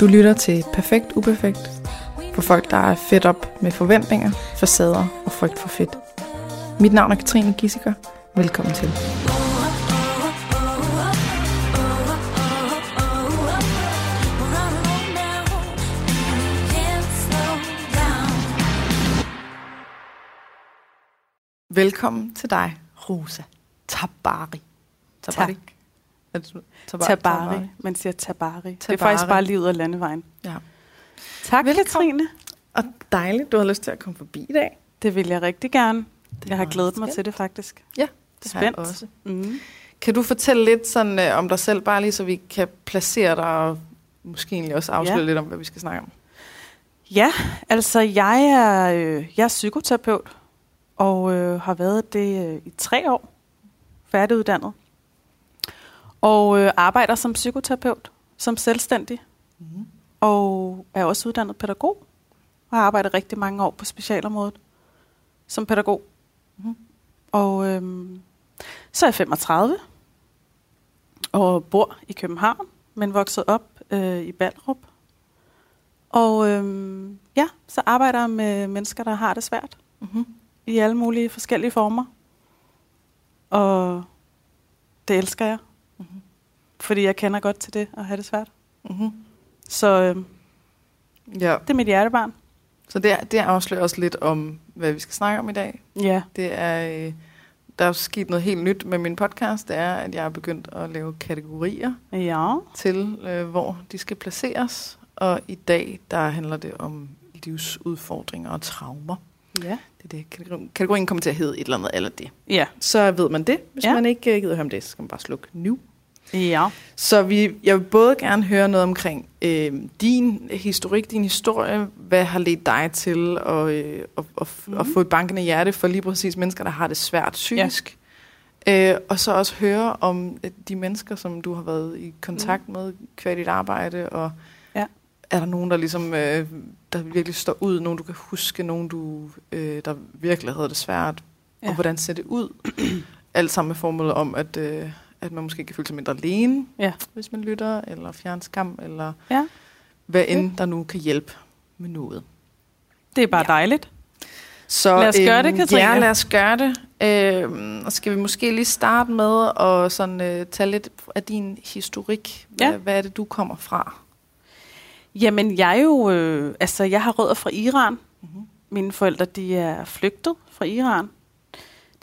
Du lytter til Perfekt Uperfekt for folk, der er fedt op med forventninger, facader og frygt for fedt. Mit navn er Katrine Gissiker. Velkommen til. Velkommen til dig, Rosa Tabari. Tak. Er det- Tabari. Man siger tabari. Det er Tabari. faktisk bare lige ud af landevejen. Ja. Tak, Velkommen. Katrine. Og dejligt, du har lyst til at komme forbi i dag. Det vil jeg rigtig gerne. Jeg har glædet mig til det faktisk. Ja, Det har jeg spændt. også. Mm. Kan du fortælle lidt sådan, øh, om dig selv, bare lige så vi kan placere dig, og måske egentlig også afsløre Ja. lidt om, hvad vi skal snakke om? Ja, altså jeg er, øh, jeg er psykoterapeut, og øh, har været det øh, i tre år, færdiguddannet. Og øh, arbejder som psykoterapeut, som selvstændig, Mm. og er også uddannet pædagog, og har arbejdet rigtig mange år på specialområdet som pædagog. Mhm. Og øhm, så er jeg 35, og bor i København, men vokset op øh, i Ballerup. Og øhm, ja, så arbejder jeg med mennesker, der har det svært Mm-hmm. i alle mulige forskellige former. Og det elsker jeg. Fordi jeg kender godt til det at have det svært. Mm-hmm. Så øhm, Ja, det er mit hjertebarn. så det, er- det afslører også lidt om, hvad vi skal snakke om i dag. Ja. Det er, øh, der er sket noget helt nyt med min podcast, det er, at jeg er begyndt at lave kategorier Ja. til, øh, hvor de skal placeres. Og i dag, der handler det om livsudfordringer og traumer. Ja. Det er det, kategori- kategorien kommer til at hedde et eller andet, eller det. Ja. Så ved man det. Hvis ja. Man ikke øh, gider høre om det, så skal man bare slukke nu. Ja. Så vi, jeg vil både gerne høre noget omkring øh, din historik, din historie. Hvad har ledt dig til at, øh, at, at, mm. at Mhm. få et bankende hjerte for lige præcis mennesker, der har det svært psykisk? Ja. Øh, og så også høre om øh, de mennesker, som du har været i kontakt med hver dit arbejde. Og Ja. er der nogen, der ligesom øh, der virkelig står ud? Nogen, du kan huske? Nogen, du, øh, der virkelig havde det svært? Ja. Og hvordan ser det ud? Alt sammen med formålet om, at, øh, at man måske kan føle sig mindre alene, Ja. hvis man lytter, eller fjerne skam, eller Ja. hvad end der nu kan hjælpe med noget. Det er bare Ja. dejligt. Så, Lad os gøre det, Katrine. Ja, lad os gøre det. Øhm, og skal vi måske lige starte med at sådan, øh, tage lidt af din historik. Hvad, Ja. hvad er det, du kommer fra? Jamen, jeg er jo... Øh, altså, jeg har rødder fra Iran. Mm-hmm. Mine forældre, de er flygtet fra Iran.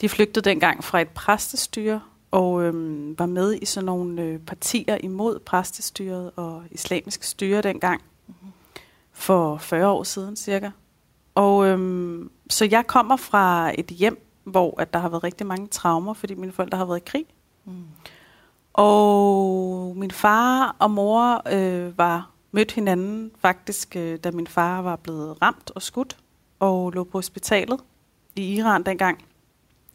De flygtede dengang fra et præstestyre, og øhm, var med i sådan nogle øh, partier imod præstestyret og islamisk styre dengang. Mhm. For 40 år siden cirka. Og øhm, så jeg kommer fra et hjem, hvor at der har været rigtig mange traumer, fordi mine forældre har været i krig. Mm. Og min far og mor øh, var mødt hinanden faktisk, øh, da min far var blevet ramt og skudt og lå på hospitalet i Iran dengang,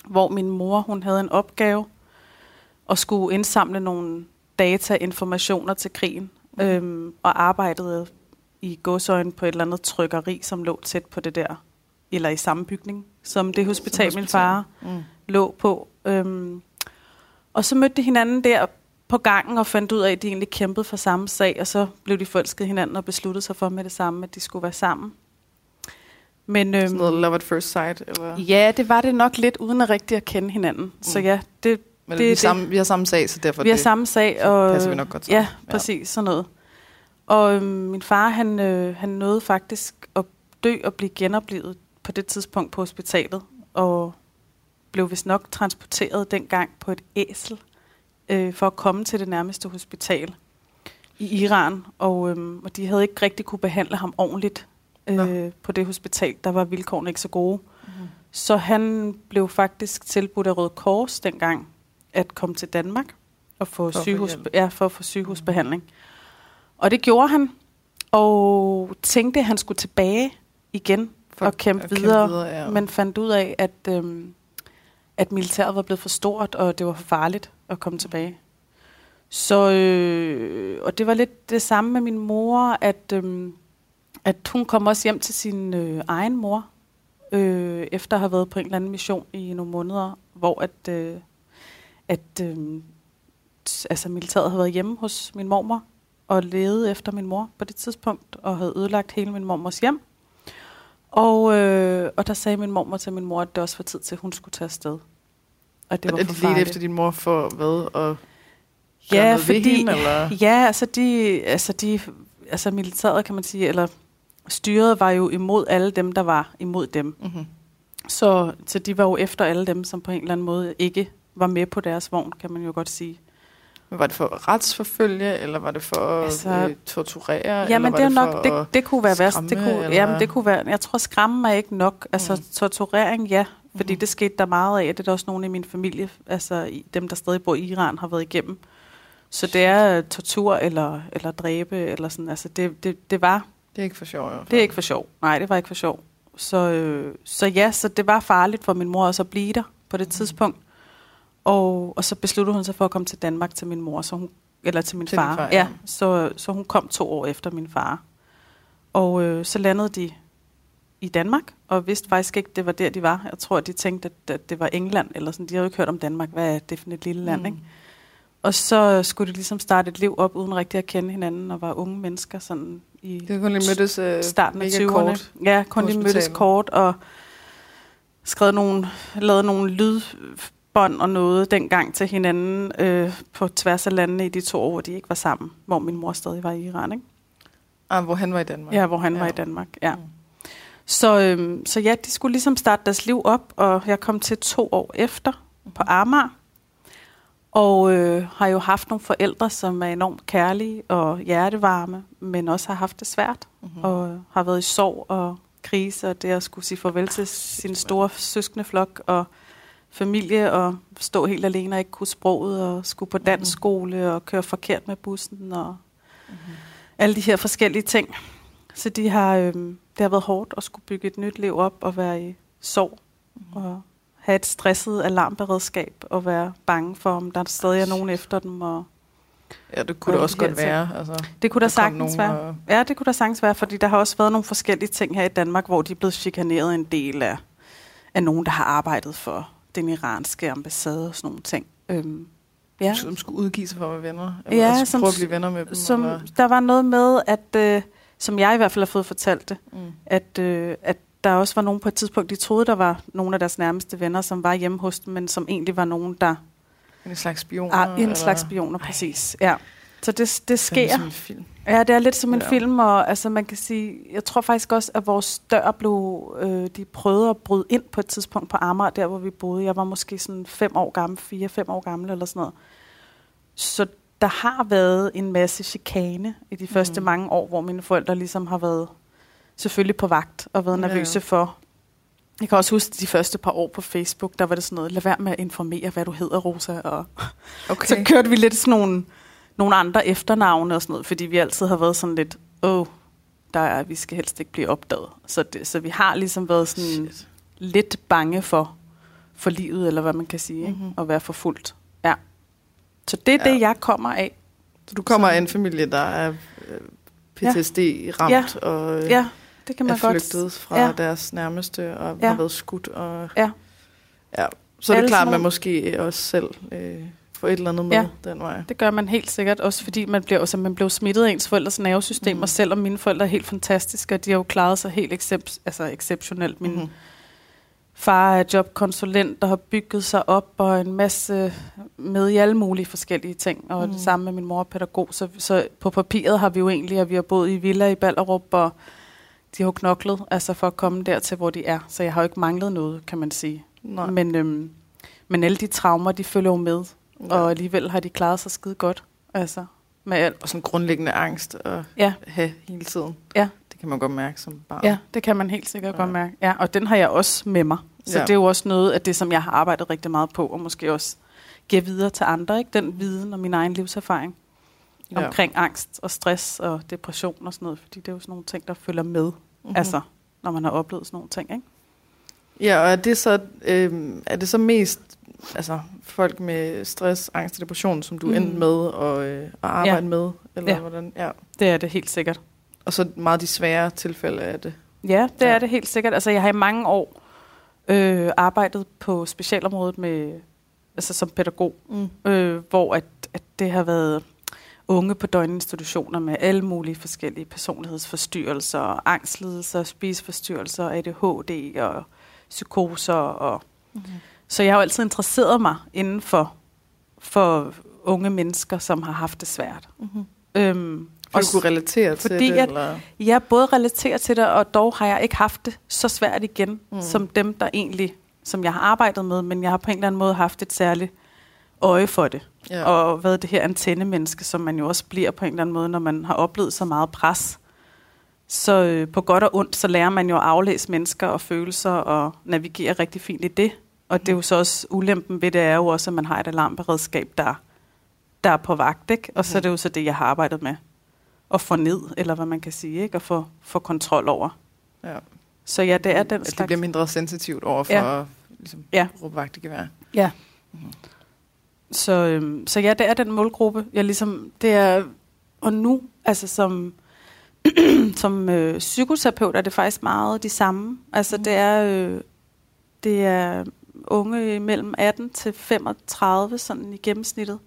hvor min mor hun havde en opgave og skulle indsamle nogle data, informationer til krigen, Mhm. øhm, og arbejdede i godsøjen på et eller andet trykkeri, som lå tæt på det der, eller i samme bygning, som det hospital, min hospital. far Mm. lå på. Øhm, og så mødte de hinanden der på gangen og fandt ud af, at de egentlig kæmpede for samme sag, og så blev de forelsket hinanden og besluttede sig for med det samme, at de skulle være sammen. Men øhm, Sådan noget love at first sight? Eller? ja, det var det nok lidt uden at rigtig at kende hinanden. Mm. Så ja, det, Men det- vi, er det- samme, vi har samme sag, så derfor vi har det, samme sag. så Og, passer vi nok godt sammen. Ja, præcis, sådan noget. Og øhm, min far, han, øh, han nåede faktisk at dø og blive genoplevet på det tidspunkt på hospitalet, og blev vist nok transporteret dengang på et æsel, øh, for at komme til det nærmeste hospital i Iran. Og, øhm, og de havde ikke rigtig kunne behandle ham ordentligt Nå. øh, på det hospital. Der var vilkårene ikke så gode. Mhm. Så han blev faktisk tilbudt af Røde Kors dengang at komme til Danmark og få, For sygehus, ja, for at få sygehusbehandling. Og det gjorde han, og tænkte, at han skulle tilbage igen For og kæmpe videre, videre ja. men fandt ud af, at, øhm, at militæret var blevet for stort, og det var for farligt at komme tilbage. Så, øh, og det var lidt det samme med min mor, at, øhm, at hun kom også hjem til sin øh, egen mor, øh, efter at have været på en eller anden mission i nogle måneder, hvor at, øh, at øh, altså militæret havde været hjemme hos min mormor, og levede efter min mor på det tidspunkt, og havde ødelagt hele min mormors hjem. Og, øh, og der sagde min mormor til min mor, at det også var tid til, at hun skulle tage afsted. Og det var er det lidt efter din mor for hvad? Og ja, fordi, hende, eller? ja, altså de, altså de, altså militæret kan man sige, eller styret var jo imod alle dem, der var imod dem. Mm-hmm. Så, så de var jo efter alle dem, som på en eller anden måde ikke var med på deres vogn, kan man jo godt sige. Men var det for at retsforfølge, eller var det for at altså, øh, torturere? Ja, men det, er det nok, det, det kunne være værst. Det kunne, jamen, det kunne være, jeg tror, skræmme er ikke nok. Altså, mm. torturering, ja. Fordi mm. det skete der meget af. Det er der også nogle i min familie, altså dem, der stadig bor i Iran, har været igennem. Så det er tortur eller, eller dræbe, eller sådan. Altså, det, det, det var... Det er ikke for sjov. Det er ikke for sjov. Nej, det var ikke for sjov. Så, øh, så ja, så det var farligt for min mor også at blive der på det mm. tidspunkt. Og, og så besluttede hun sig for at komme til Danmark til min mor, så hun, eller til min til far. far ja. ja. Så, så hun kom to år efter min far. Og øh, så landede de i Danmark, og vidste faktisk ikke, det var der, de var. Jeg tror, de tænkte, at, at det var England, eller sådan. De havde jo ikke hørt om Danmark. Hvad er det for et lille land, mm. ikke? Og så skulle de ligesom starte et liv op, uden rigtig at kende hinanden, og var unge mennesker sådan i det kun lige mødtes, uh, starten af 20'erne. Kort ja, kun lige mødtes kort, og skrevet nogle, lavet nogle lydbånd og noget dengang til hinanden øh, på tværs af landene i de to år, hvor de ikke var sammen, hvor min mor stadig var i Iran, ikke? Ah, hvor han var i Danmark. Ja, hvor han ja. var i Danmark, ja. Mm. Så, øhm, så ja, de skulle ligesom starte deres liv op, og jeg kom til to år efter på Amager, og øh, har jo haft nogle forældre, som er enormt kærlige og hjertevarme, men også har haft det svært, mm-hmm. og har været i sorg og krise, og det at skulle sige farvel til sin store søskende flok og familie, og stå helt alene og ikke kunne sproget, og skulle på dansk skole og køre forkert med bussen, og mm-hmm. alle de her forskellige ting. Så de har, øh, det har været hårdt at skulle bygge et nyt liv op og være i sorg mm-hmm. og have et stresset alarmberedskab og være bange for, om der stadig er nogen efter dem. Og, ja, det kunne det også godt være. Altså, det kunne der sagtens være. Og... Ja, det kunne der sagtens være, fordi der har også været nogle forskellige ting her i Danmark, hvor de er blevet chikaneret en del af, af nogen, der har arbejdet for den iranske ambassade og sådan nogle ting. Øhm, ja. Som skulle udgive sig for at være venner? Eller ja, som, prøve at blive venner med dem? Som, der var noget med, at, øh, som jeg i hvert fald har fået fortalt det, mm. at, øh, at der også var nogen på et tidspunkt, de troede, der var nogle af deres nærmeste venner, som var hjemme hos dem, men som egentlig var nogen, der... En slags spioner? Ah, en eller? slags spioner, præcis. Ja. Så det, det sker. Det er en film. Ja, det er lidt som en ja. film, og altså, man kan sige, jeg tror faktisk også, at vores dør blev, øh, de prøvede at bryde ind på et tidspunkt på Amager, der hvor vi boede. Jeg var måske sådan fem år gammel, fire-fem år gammel eller sådan noget. Så der har været en masse chikane i de første mm. mange år, hvor mine forældre ligesom har været selvfølgelig på vagt og været nervøse ja. for. Jeg kan også huske de første par år på Facebook, der var det sådan noget, lad være med at informere, hvad du hedder, Rosa. Og okay. så kørte vi lidt sådan nogle, nogle andre efternavne og sådan noget, fordi vi altid har været sådan lidt, åh, oh, der er, vi skal helst ikke blive opdaget. Så, det, så vi har ligesom været sådan Shit. lidt bange for, for livet, eller hvad man kan sige, mm-hmm. ikke? at være forfulgt. Ja. Så det er ja. det, jeg kommer af. Så du kommer så. af en familie, der er øh, PTSD-ramt ja. og ja det kan man er flygtet godt. fra ja. deres nærmeste og ja. har været skudt. Og, ja. ja. Så er det klart, at man måske også selv øh, får et eller andet med ja. den vej. det gør man helt sikkert. Også fordi man bliver, også, man bliver smittet af ens forældres nervesystem, mm. og selvom mine forældre er helt fantastiske, og de har jo klaret sig helt excep- altså exceptionelt. Min mm. far er jobkonsulent, der har bygget sig op, og en masse med i alle mulige forskellige ting, og mm. det samme med min mor pædagog. Så, så på papiret har vi jo egentlig, at vi har boet i villa i Ballerup, og de har knoklet altså for at komme dertil, hvor de er. Så jeg har jo ikke manglet noget, kan man sige. Nej. Men, øhm, men alle de traumer, de følger jo med. Ja. Og alligevel har de klaret sig skide godt. Altså, med alt. Og sådan grundlæggende angst at ja. have hele tiden. Ja. Det kan man godt mærke som barn. Ja, det kan man helt sikkert ja. godt mærke. Ja, og den har jeg også med mig. Så ja. det er jo også noget af det, som jeg har arbejdet rigtig meget på, og måske også giver videre til andre. Ikke? Den viden og min egen livserfaring ja. omkring angst og stress og depression og sådan noget, fordi det er jo sådan nogle ting, der følger med, mm-hmm. altså, når man har oplevet sådan nogle ting, ikke? Ja, og er det så, øh, er det så mest altså, folk med stress, angst og depression, som du mm. endte med at, øh, at arbejde ja. med? Eller ja. hvordan? ja, det er det helt sikkert. Og så meget de svære tilfælde af det? Ja, det ja. er det helt sikkert. Altså, jeg har i mange år øh, arbejdet på specialområdet med, altså som pædagog, mm. øh, hvor at, at det har været unge på døgninstitutioner med alle mulige forskellige personlighedsforstyrrelser, angstlidelser, spiseforstyrrelser, ADHD og psykoser. Og mm-hmm. Så jeg har jo altid interesseret mig inden for, for unge mennesker, som har haft det svært. Mm-hmm. Øhm, og kunne relatere til fordi det? At eller? Jeg både relaterer til det, og dog har jeg ikke haft det så svært igen, mm. som dem, der egentlig, som jeg har arbejdet med, men jeg har på en eller anden måde haft et særligt øje for det. Ja. Og været det her antennemenneske, som man jo også bliver på en eller anden måde, når man har oplevet så meget pres. Så øh, på godt og ondt, så lærer man jo at aflæse mennesker og følelser og navigere rigtig fint i det. Og det er jo så også ulempen ved det, er jo også, at man har et alarmberedskab, der, der er på vagt. Ikke? Og så er det jo så det, jeg har arbejdet med. At få ned, eller hvad man kan sige, ikke? og få, få kontrol over. Ja. Så ja, det er den at slags. det bliver mindre sensitivt over for ja. ligesom, ja. råbe vagt i gevær. Ja. Mm-hmm. Så, øhm, så ja, det er den målgruppe. Jeg ligesom, det er, og nu, altså som, som øh, psykoterapeut er det faktisk meget de samme. Altså mm. det er, øh, det er unge mellem 18 til 35 sådan i gennemsnittet,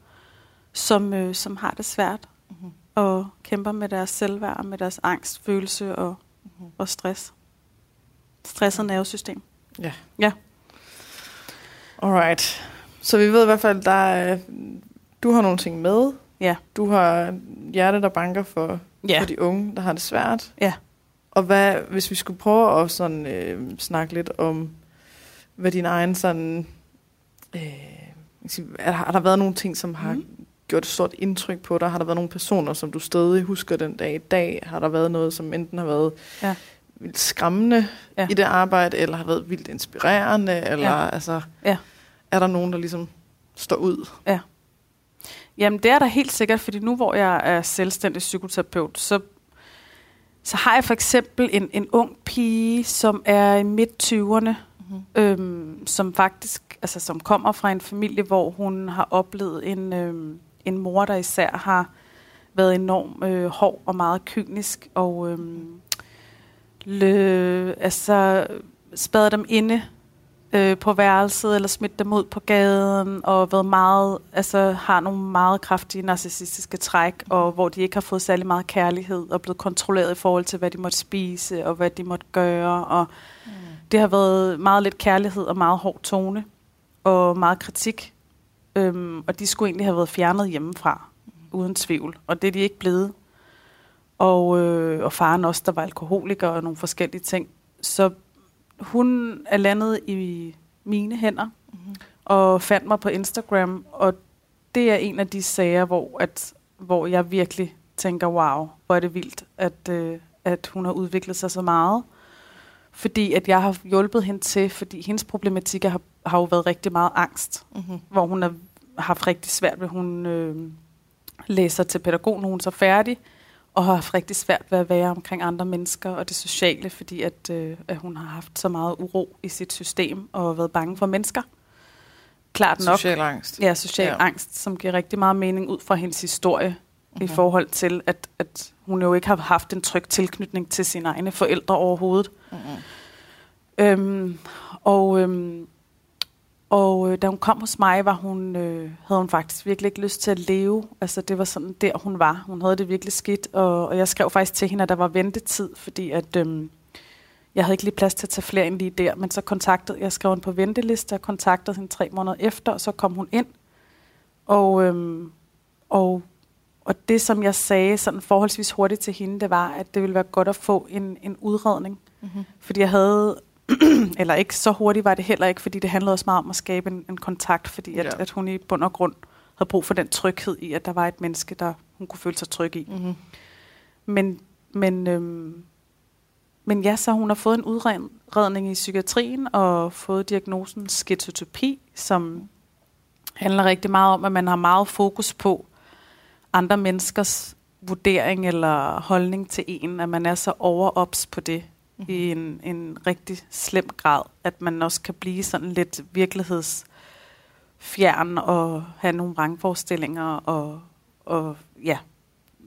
som, øh, som har det svært mm-hmm. og kæmper med deres selvværd, med deres angst, følelse og, mm-hmm. og stress. Stresset nervesystem. Ja. Ja. Alright. Så vi ved i hvert fald, der er, du har nogle ting med. Ja. Du har hjerte, der banker for, ja. for de unge, der har det svært. Ja. Og hvad, hvis vi skulle prøve at sådan, øh, snakke lidt om, hvad din egen sådan... Øh, har der været nogle ting, som har mm. gjort et stort indtryk på dig? Har der været nogle personer, som du stadig husker den dag i dag? Har der været noget, som enten har været ja. vildt skræmmende ja. i det arbejde, eller har været vildt inspirerende? Eller, ja. Altså, ja er der nogen, der ligesom står ud? Ja. Jamen, det er der helt sikkert, fordi nu hvor jeg er selvstændig psykoterapeut, så, så har jeg for eksempel en, en ung pige, som er i midt-20'erne, mm-hmm. øhm, som faktisk, altså som kommer fra en familie, hvor hun har oplevet en, øhm, en mor, der især har været enormt øh, hård og meget kynisk, og øhm, lø, altså spadet dem inde øh, på værelset, eller smidt dem ud på gaden, og været meget, altså, har nogle meget kraftige narcissistiske træk, og hvor de ikke har fået særlig meget kærlighed, og blevet kontrolleret i forhold til, hvad de måtte spise, og hvad de måtte gøre, og mm. Det har været meget lidt kærlighed og meget hård tone, og meget kritik, øhm, og de skulle egentlig have været fjernet hjemmefra, mm. uden tvivl, og det er de ikke blevet. Og, øh, og faren også, der var alkoholiker og nogle forskellige ting. Så hun er landet i mine hænder mm-hmm. og fandt mig på Instagram, og det er en af de sager, hvor, at, hvor jeg virkelig tænker, wow, hvor er det vildt, at, øh, at hun har udviklet sig så meget. Fordi at jeg har hjulpet hende til, fordi hendes problematik har, har jo været rigtig meget angst, mm-hmm. hvor hun har haft rigtig svært ved, hun øh, læser til pædagog, når hun er så færdig, og har haft rigtig svært ved at være omkring andre mennesker og det sociale, fordi at, øh, at hun har haft så meget uro i sit system og været bange for mennesker. Klart nok. Social angst. Ja, social ja. angst, som giver rigtig meget mening ud fra hendes historie mm-hmm. i mhm. forhold til, at, at hun jo ikke har haft en tryg tilknytning til sine egne forældre overhovedet. Mm-hmm. Øhm, og øhm, og øh, da hun kom hos mig, var hun, øh, havde hun faktisk virkelig ikke lyst til at leve. Altså det var sådan der, hun var. Hun havde det virkelig skidt, og, og jeg skrev faktisk til hende, at der var ventetid, fordi at, øh, jeg havde ikke lige plads til at tage flere ind lige der. Men så kontaktede, jeg skrev hende på venteliste, og kontaktede hende tre måneder efter, og så kom hun ind. Og, øh, og, og det, som jeg sagde sådan forholdsvis hurtigt til hende, det var, at det ville være godt at få en, en udredning. Mm-hmm. Fordi jeg havde eller ikke så hurtigt var det heller ikke, fordi det handlede også meget om at skabe en, en kontakt, fordi at, ja. at hun i bund og grund havde brug for den tryghed i, at der var et menneske, der hun kunne føle sig tryg i. Mm-hmm. Men, men, øhm, men ja, så hun har fået en udredning i psykiatrien og fået diagnosen skizotopi, som handler rigtig meget om, at man har meget fokus på andre menneskers vurdering eller holdning til en, at man er så overops på det, mm-hmm. i en, en rigtig slem grad, at man også kan blive sådan lidt virkelighedsfjern og have nogle vrangforestillinger og, og ja.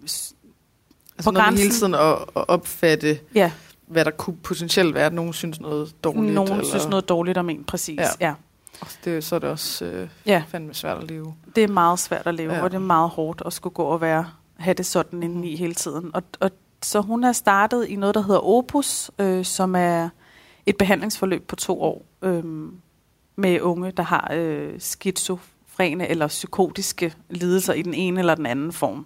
Altså på grænsen. hele tiden at, at opfatte, ja. hvad der kunne potentielt være, at nogen synes noget dårligt. Nogen eller? synes noget dårligt om en, præcis. Ja. ja. Det, så er det også øh, ja. fandme svært at leve. Det er meget svært at leve, ja. og det er meget hårdt at skulle gå og være have det sådan indeni hele tiden. Og, og så hun er startet i noget, der hedder Opus, øh, som er et behandlingsforløb på to år øh, med unge, der har øh, skizofrene eller psykotiske lidelser i den ene eller den anden form.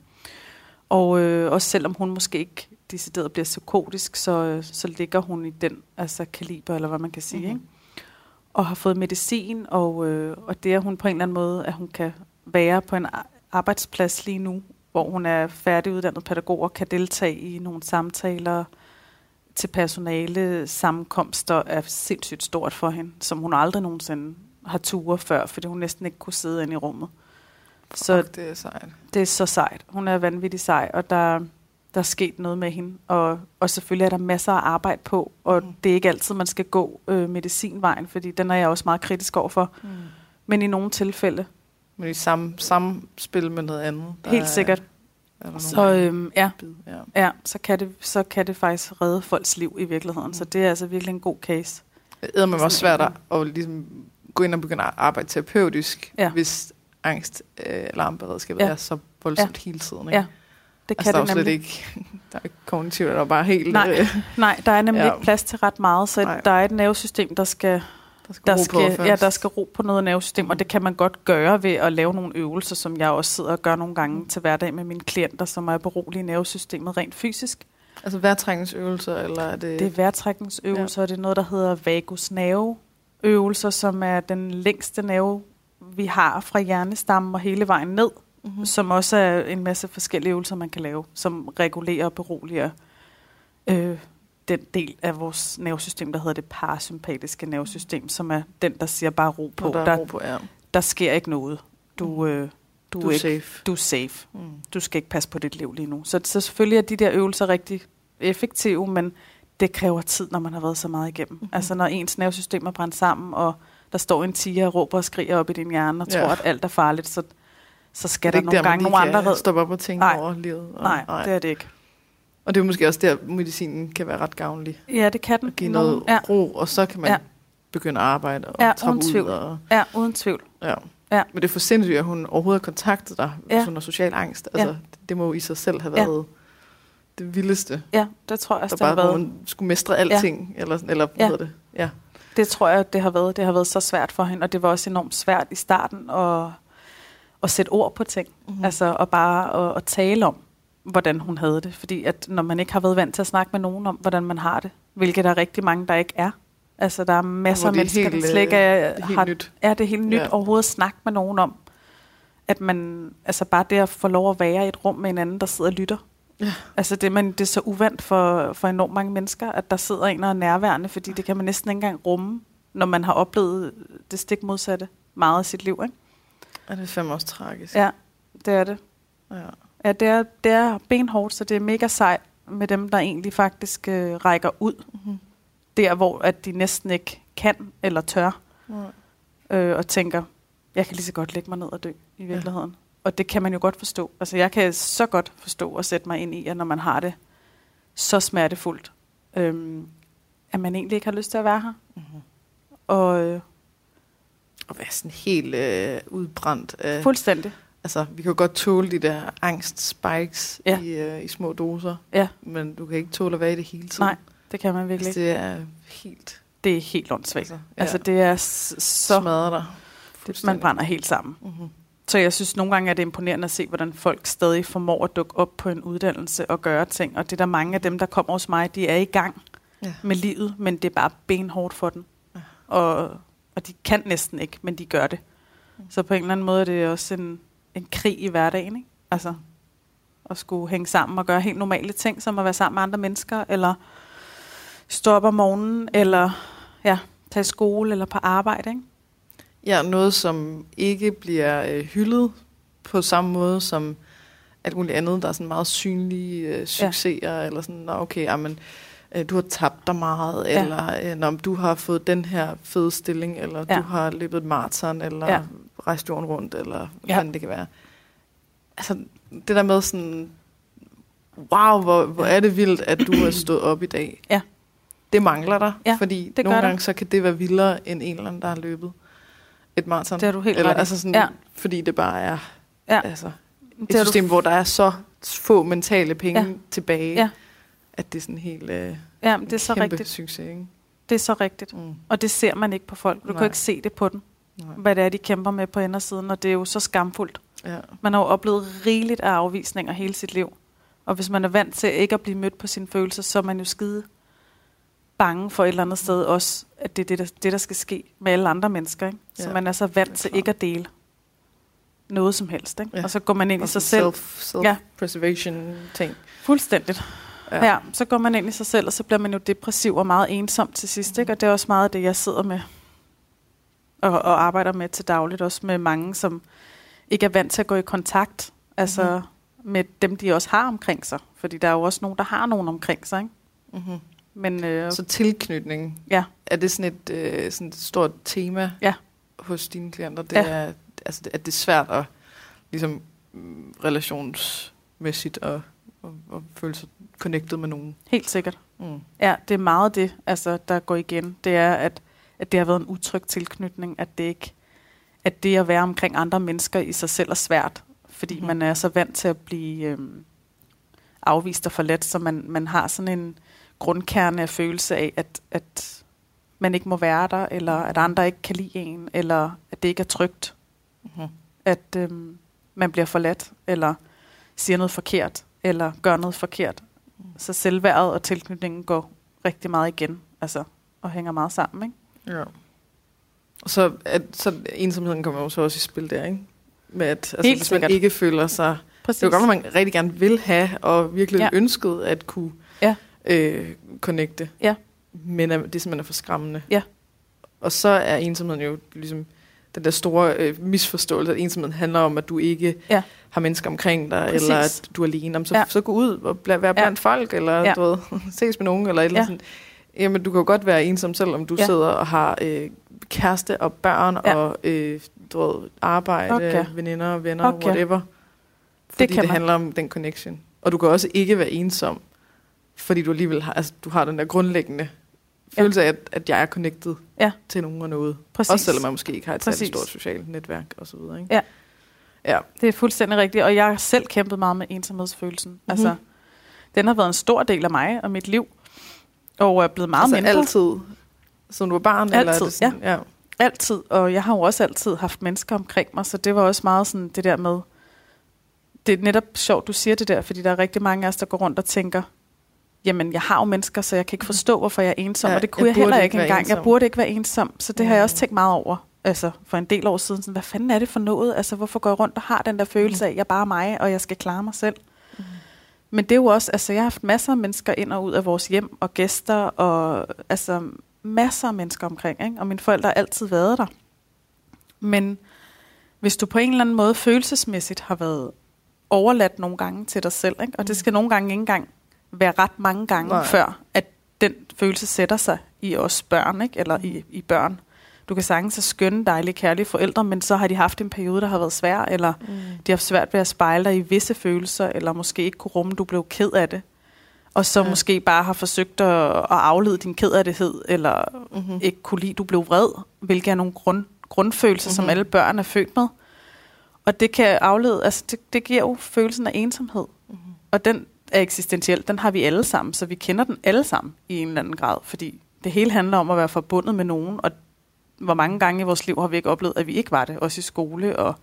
Og øh, også selvom hun måske ikke decideret bliver psykotisk, så, så ligger hun i den altså kaliber, eller hvad man kan sige. Mm-hmm. Ikke? Og har fået medicin, og, øh, og det er hun på en eller anden måde, at hun kan være på en arbejdsplads lige nu, hvor hun er færdiguddannet pædagog og kan deltage i nogle samtaler til personale sammenkomster er sindssygt stort for hende, som hun aldrig nogensinde har ture før, fordi hun næsten ikke kunne sidde inde i rummet. Så Fuck, det er sejt. Det er så sejt. Hun er vanvittig sej, og der, der er sket noget med hende. Og, og selvfølgelig er der masser af arbejde på, og mm. det er ikke altid, man skal gå øh, medicinvejen, fordi den er jeg også meget kritisk overfor. Mm. Men i nogle tilfælde. Men i samme, samme spil med noget andet. Der Helt sikkert. Er, så øhm, ja, ja. ja så, kan det, så kan det faktisk redde folks liv i virkeligheden. Mm. Så det er altså virkelig en god case. Det er man også svært at, at ligesom gå ind og begynde at arbejde terapeutisk, ja. hvis angst øh, alarmberedskabet ja. er så voldsomt ja. hele tiden. Ikke? Ja, det kan altså, det nemlig. ikke, der er ikke kognitivt, der er bare helt... Nej, øh, nej der er nemlig ja. ikke plads til ret meget, så nej. der er et nervesystem, der skal... Der skal, der, skal, ja, der skal ro på noget nervesystem, og det kan man godt gøre ved at lave nogle øvelser, som jeg også sidder og gør nogle gange til hverdag med mine klienter, som er berolige nervesystemet rent fysisk. Altså vejrtrækningsøvelser, eller er det... Det er vejrtrækningsøvelser, ja. og det er noget, der hedder vagus nerveøvelser, som er den længste nerve vi har fra hjernestammen og hele vejen ned, mm-hmm. som også er en masse forskellige øvelser, man kan lave, som regulerer og beroliger øh, den del af vores nervesystem, der hedder det parasympatiske nervesystem, som er den, der siger bare ro på. der, der, ro på ja. der sker ikke noget. Du, mhm. øh, du, du er ikke, safe. Du er safe. Mm. Du skal ikke passe på dit liv lige nu. Så, så selvfølgelig er de der øvelser rigtig effektive, men det kræver tid, når man har været så meget igennem. Mm-hmm. Altså når ens nervesystem er brændt sammen, og der står en tiger og råber og skriger op i din hjerne og ja. tror, at alt er farligt, så, så skal der nogle gange nogle andre stoppe op og tænke nej. over livet. Og, nej, nej, det er det ikke. Og det er måske også der, medicinen kan være ret gavnlig. Ja, det kan den. At give noget ja. ro, og så kan man ja. begynde at arbejde og ja, trappe uden tvivl. ud. Og, ja, uden tvivl. Ja. Ja. Men det er for sindssygt, at hun overhovedet har kontaktet dig, ja. sådan noget social angst. Altså, ja. det, det må jo i sig selv have været ja. det vildeste. Ja, det tror jeg også, der bare, har været. hun skulle mestre alting, ja. eller, eller hvad ja. hedder det? Ja. Det tror jeg, det har været. Det har været så svært for hende, og det var også enormt svært i starten at, at sætte ord på ting. Mm-hmm. Altså, og bare at, at tale om, hvordan hun havde det. Fordi at når man ikke har været vant til at snakke med nogen om, hvordan man har det, hvilket der er rigtig mange, der ikke er. Altså, der er masser af mennesker, helt, der slet ikke er, det er har, nyt. er det helt nyt ja. overhovedet at snakke med nogen om. At man, altså bare det at få lov at være i et rum med en anden, der sidder og lytter. Ja. Altså det, man, det er så uvandt for, for enormt mange mennesker, at der sidder en og er nærværende, fordi det kan man næsten ikke engang rumme, når man har oplevet det stik modsatte meget af sit liv. Ikke? Ja, det er fandme også tragisk. Ja, det er det. Ja, ja det, er, det er benhårdt, så det er mega sejt med dem, der egentlig faktisk øh, rækker ud. Mm-hmm. Der, hvor at de næsten ikke kan eller tør. Ja. Øh, og tænker, jeg kan lige så godt lægge mig ned og dø i virkeligheden. Ja og det kan man jo godt forstå. Altså jeg kan så godt forstå og sætte mig ind i, at når man har det så smertefuldt, øhm, at man egentlig ikke har lyst til at være her. Mm-hmm. Og, øh, og være sådan helt øh, udbrændt. Øh, fuldstændig. Altså, vi kan jo godt tåle de der angst-spikes ja. i, øh, i små doser, ja. men du kan ikke tåle at være i det hele tiden. Nej, det kan man virkelig altså, det er helt... Det er helt åndssvagt. Altså, ja. altså det er så... Smadrer dig. Det, man brænder helt sammen. Mm-hmm. Så jeg synes nogle gange, at det er imponerende at se, hvordan folk stadig formår at dukke op på en uddannelse og gøre ting. Og det er der mange af dem, der kommer hos mig, de er i gang ja. med livet, men det er bare benhårdt for dem. Ja. Og, og de kan næsten ikke, men de gør det. Mm. Så på en eller anden måde er det også en, en krig i hverdagen. Ikke? Altså at skulle hænge sammen og gøre helt normale ting, som at være sammen med andre mennesker, eller stå op om morgenen, eller ja, tage skole eller på arbejde. Ikke? Ja, noget, som ikke bliver øh, hyldet på samme måde som alt muligt andet, der er sådan meget synlige øh, succeser, ja. eller sådan, okay, jamen, øh, du har tabt dig meget, ja. eller øh, når du har fået den her fede stilling, eller ja. du har løbet et maraton, eller ja. Rejst jorden rundt, eller ja. det kan være. Altså, det der med sådan, wow, hvor, hvor er det vildt, at du har stået op i dag. Ja. Det mangler dig, ja, fordi det nogle gange så kan det være vildere end en eller anden, der har løbet et maraton. Det er du helt Eller, ret altså sådan, ja. Fordi det bare er ja. altså, et det system, du... hvor der er så få mentale penge Ja. tilbage, Ja. at det er sådan helt øh, Ja, det er så rigtigt. succes. Ikke? Det er så rigtigt. Mm. Og det ser man ikke på folk. Du Nej. kan ikke se det på dem, Nej. hvad det er, de kæmper med på indersiden, og det er jo så skamfuldt. Ja. Man har jo oplevet rigeligt af afvisninger hele sit liv. Og hvis man er vant til ikke at blive mødt på sine følelser, så er man jo skide bange for et eller andet sted også, at det er det, der, det, der skal ske med alle andre mennesker. Ikke? Så Ja, man er så vant er til ikke at dele noget som helst. Ikke? Ja. Og så går man ind i sig selv. Self, self-preservation ting. Fuldstændigt. Ja. ja, så går man ind i sig selv, og så bliver man jo depressiv og meget ensom til sidst. Ikke? Og det er også meget af det, jeg sidder med og, og arbejder med til dagligt. Også med mange, som ikke er vant til at gå i kontakt altså Mhm. med dem, de også har omkring sig. Fordi der er jo også nogen, der har nogen omkring sig. Ikke? Mm-hmm. Men øh, Så tilknytning, ja, er det sådan et, øh, sådan et stort tema Ja. hos dine klienter? Det Ja. er, altså, at det er svært at ligesom, mm, relationsmæssigt at, at, at føle sig connected med nogen. helt sikkert. Mm. Ja, det er meget det, altså, der går igen. Det er, at, at det har været en utryg tilknytning, at det ikke at det at være omkring andre mennesker i sig selv er svært, fordi mm. man er så vant til at blive øhm, afvist og forladt, så man, man har sådan en grundkerne af følelse af, at, at man ikke må være der, eller at andre ikke kan lide en, eller at det ikke er trygt, Mm-hmm. at øhm, man bliver forladt, eller siger noget forkert, eller gør noget forkert. Så selvværdet og tilknytningen går rigtig meget igen, altså, og hænger meget sammen, ikke? Ja. Så, at, så ensomheden kommer jo så også i spil der, ikke? Med at altså, Helt hvis man sikkert. ikke føler sig... Præcis. Det er jo godt, at man rigtig gerne vil have, og virkelig Ja. ja. ønsket at kunne Ja. øh, connecte. Ja. Men at det simpelthen er for skræmmende. Ja. Og så er ensomheden jo ligesom den der store øh, misforståelse, at ensomheden handler om, at du ikke Ja. har mennesker omkring dig, Præcis. eller at du er alene. Jamen, så, Ja. ja. så gå ud og bla, være Ja. blandt folk, eller Ja. ja. du ved, ses med nogen, eller et eller Ja. andet sådan. Jamen, du kan jo godt være ensom, selvom du Ja. sidder og har øh, kæreste og børn, Ja. og øh, du ved, arbejde, Okay. veninder og venner, Okay. whatever. Fordi det, kan det man. handler om den connection. Og du kan også ikke være ensom, fordi du alligevel har, altså, du har den der grundlæggende Ja. følelse af, at, at jeg er connected Ja. til nogen og noget. Præcis. Også selvom man måske ikke har et særligt stort socialt netværk og så videre. Ikke? Ja. Ja. Det er fuldstændig rigtigt, og jeg har selv kæmpet meget med ensomhedsfølelsen. Mm-hmm. Altså, den har været en stor del af mig og mit liv, og er blevet meget altså mindre. altid, siden du var barn? eller er Altid, det sådan, ja. Altid, og jeg har jo også altid haft mennesker omkring mig, så det var også meget sådan det der med, det er netop sjovt, du siger det der, fordi der er rigtig mange af os, der går rundt og tænker, jamen jeg har jo mennesker, så jeg kan ikke forstå, hvorfor jeg er ensom, Ja, og det kunne jeg jeg, heller ikke engang. Jeg ensom. burde ikke være ensom, så det har jeg også Mm. tænkt meget over. Altså for en del år siden, sådan, hvad fanden er det for noget? Altså hvorfor går jeg rundt og har den der følelse af, at jeg bare er mig, og jeg skal klare mig selv? Mm. Men det er jo også, altså jeg har haft masser af mennesker ind og ud af vores hjem, og gæster, og altså masser af mennesker omkring, ikke? og mine forældre har altid været der. Men hvis du på en eller anden måde følelsesmæssigt har været overladt nogle gange til dig selv, ikke? og det skal nogle gange ikke engang være ret mange gange. Nej. før at den følelse sætter sig i os børn, ikke? eller i, i børn. Du kan sagtens have skønne, dejlige, kærlige forældre, men så har de haft en periode, der har været svær, eller Mm. de har haft svært ved at spejle dig i visse følelser, eller måske ikke kunne rumme, du blev ked af det. Og så ja. Måske bare har forsøgt at, at aflede din kedattighed, eller Mm-hmm. ikke kunne lide, du blev vred, hvilket er nogle grund, grundfølelser, mm-hmm. som Mhm. alle børn er født med. Og det kan aflede, altså det, det giver jo følelsen af ensomhed. Mm-hmm. Og den er eksistentiel, den har vi alle sammen, så vi kender den alle sammen i en eller anden grad, fordi det hele handler om at være forbundet med nogen, og hvor mange gange i vores liv har vi ikke oplevet, at vi ikke var det, også i skole og